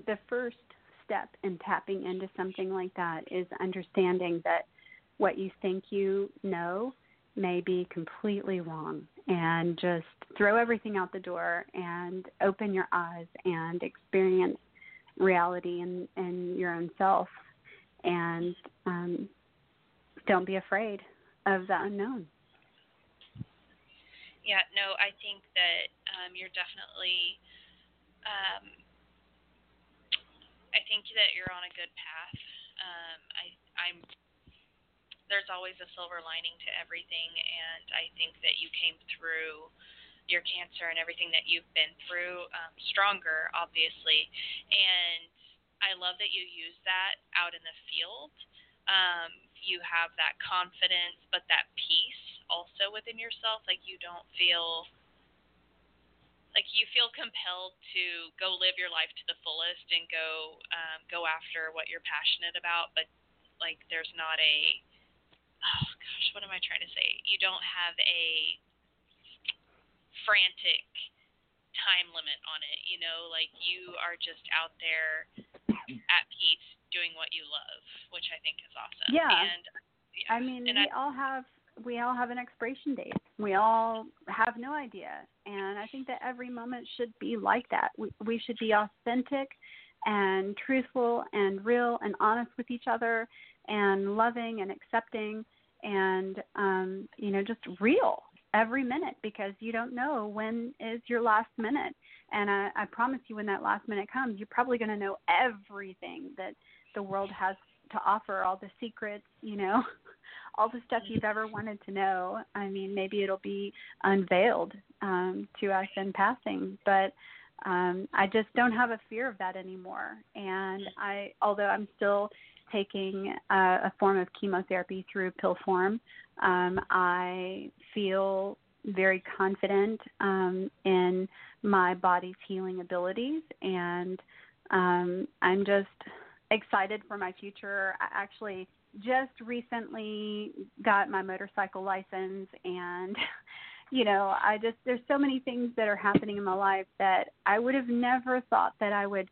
the first step in tapping into something like that is understanding that what you think you know may be completely wrong and just throw everything out the door and open your eyes and experience reality in, in your own self and um, don't be afraid of the unknown. Yeah, no, I think that um, you're definitely um, I think that you're on a good path. Um, I, I'm. There's always a silver lining to everything, and I think that you came through your cancer and everything that you've been through um, stronger, obviously. And I love that you use that out in the field. Um, you have that confidence, but that peace also within yourself. Like you don't feel like you feel compelled to go live your life to the fullest and go um, go after what you're passionate about, but like there's not a oh gosh, what am I trying to say? You don't have a frantic time limit on it. You know, like you are just out there at peace doing what you love, which I think is awesome. Yeah. And yeah. I mean, and we I, all have we all have an expiration date. We all have no idea. And I think that every moment should be like that. We, we should be authentic and truthful and real and honest with each other and loving and accepting and, um, you know, just real every minute because you don't know when is your last minute. And I, I promise you, when that last minute comes, you're probably going to know everything that the world has to offer, all the secrets, you know, [laughs] all the stuff you've ever wanted to know. I mean, maybe it'll be unveiled um, to us in passing, but um, I just don't have a fear of that anymore. And I, although I'm still taking a, a form of chemotherapy through pill form, um, I feel very confident um, in my body's healing abilities, and um, I'm just excited for my future. I actually just recently got my motorcycle license and [laughs] you know i just there's so many things that are happening in my life that i would have never thought that i would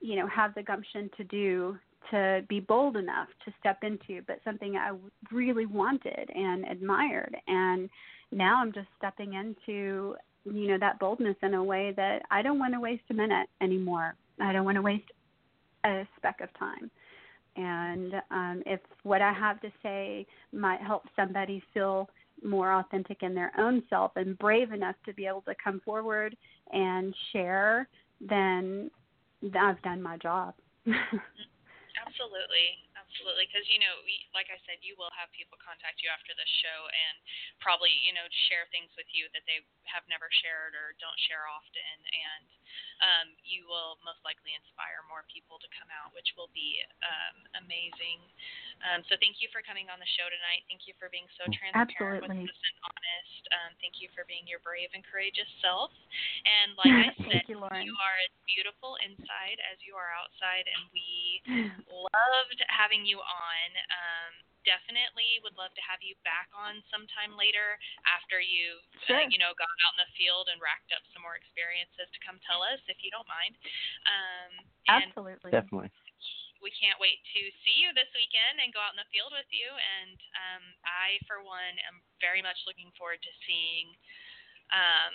you know have the gumption to do to be bold enough to step into but something i really wanted and admired. And now i'm just stepping into you know that boldness in a way that i don't want to waste a minute anymore. I don't want to waste a speck of time. And um, if what I have to say might help somebody feel more authentic in their own self and brave enough to be able to come forward and share, then I've done my job. [laughs] Absolutely absolutely because you know we, like i said you will have people contact you after this show and probably you know share things with you that they have never shared or don't share often and um, you will most likely inspire more people to come out which will be um, amazing. Um, so thank you for coming on the show tonight. Thank you for being so transparent absolutely. with us and honest. Um, thank you for being your brave and courageous self. And [laughs] like i said you, you are as beautiful inside as you are outside and we [laughs] loved having you on. Um, definitely would love to have you back on sometime later after you've sure. uh, you know gone out in the field and racked up some more experiences to come tell us if you don't mind. Um, Absolutely. Definitely. We can't wait to see you this weekend and go out in the field with you. And um, I, for one, am very much looking forward to seeing. Um,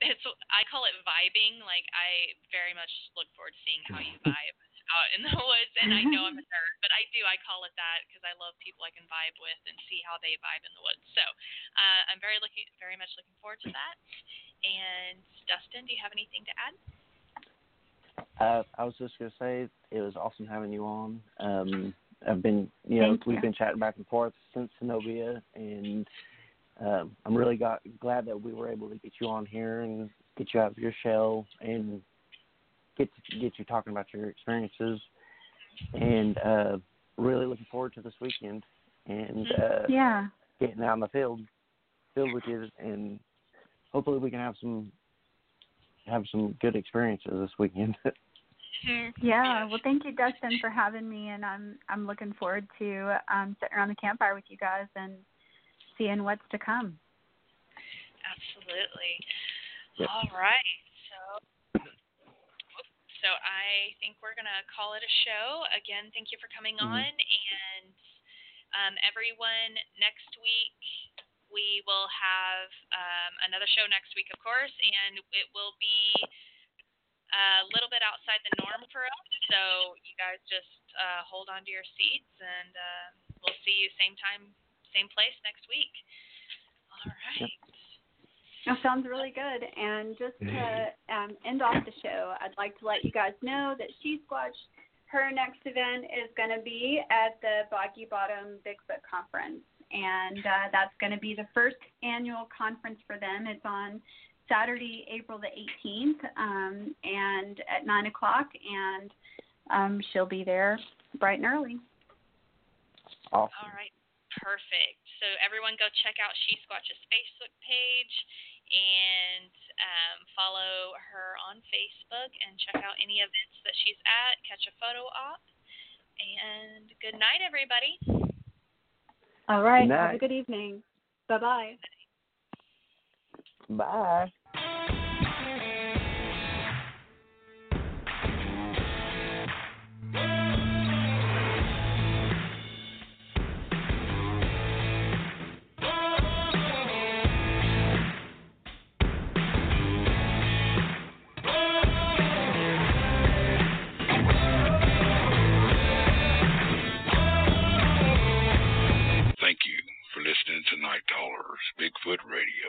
[laughs] it's I call it vibing. Like I very much look forward to seeing how you [laughs] vibe out in the [laughs] woods. And I know I'm a [laughs] nerd, but I do. I call it that because I love people I can vibe with and see how they vibe in the woods. So uh, I'm very looking, very much looking forward to that. And Dustin, do you have anything to add? Uh, I was just gonna say it was awesome having you on. Um, I've been, you know, Thank we've you. been chatting back and forth since Honobia, and um, I'm really got, glad that we were able to get you on here and get you out of your shell and get get you talking about your experiences. And uh, really looking forward to this weekend and uh, Yeah. getting out in the field, field with you, and hopefully we can have some have some good experiences this weekend. [laughs] Mhm. Yeah. Well, thank you, Dustin, for having me, and I'm I'm looking forward to um, sitting around the campfire with you guys and seeing what's to come. Absolutely. Yep. All right. So, I think we're gonna call it a show. Again, thank you for coming Mhm. on, and um, everyone. Next week we will have um, another show next week, of course, and it will be a little bit outside the norm for us. So you guys just uh, hold on to your seats, and uh, we'll see you same time, same place next week. All right. That sounds really good. And just to um, end off the show, I'd like to let you guys know that Shesquatch, her next event is going to be at the Boggy Bottom Bigfoot Conference. And uh, that's going to be the first annual conference for them. It's on Saturday, April the 18th, um, and at 9 o'clock. And um, she'll be there bright and early. awesome. All right, perfect. So everyone go check out Shesquatch's Facebook page and um, follow her on Facebook and check out any events that she's at. Catch a photo op. And good night, everybody. All right. Good Have a good evening. Bye bye bye. For listening to Nite Callers Bigfoot Radio.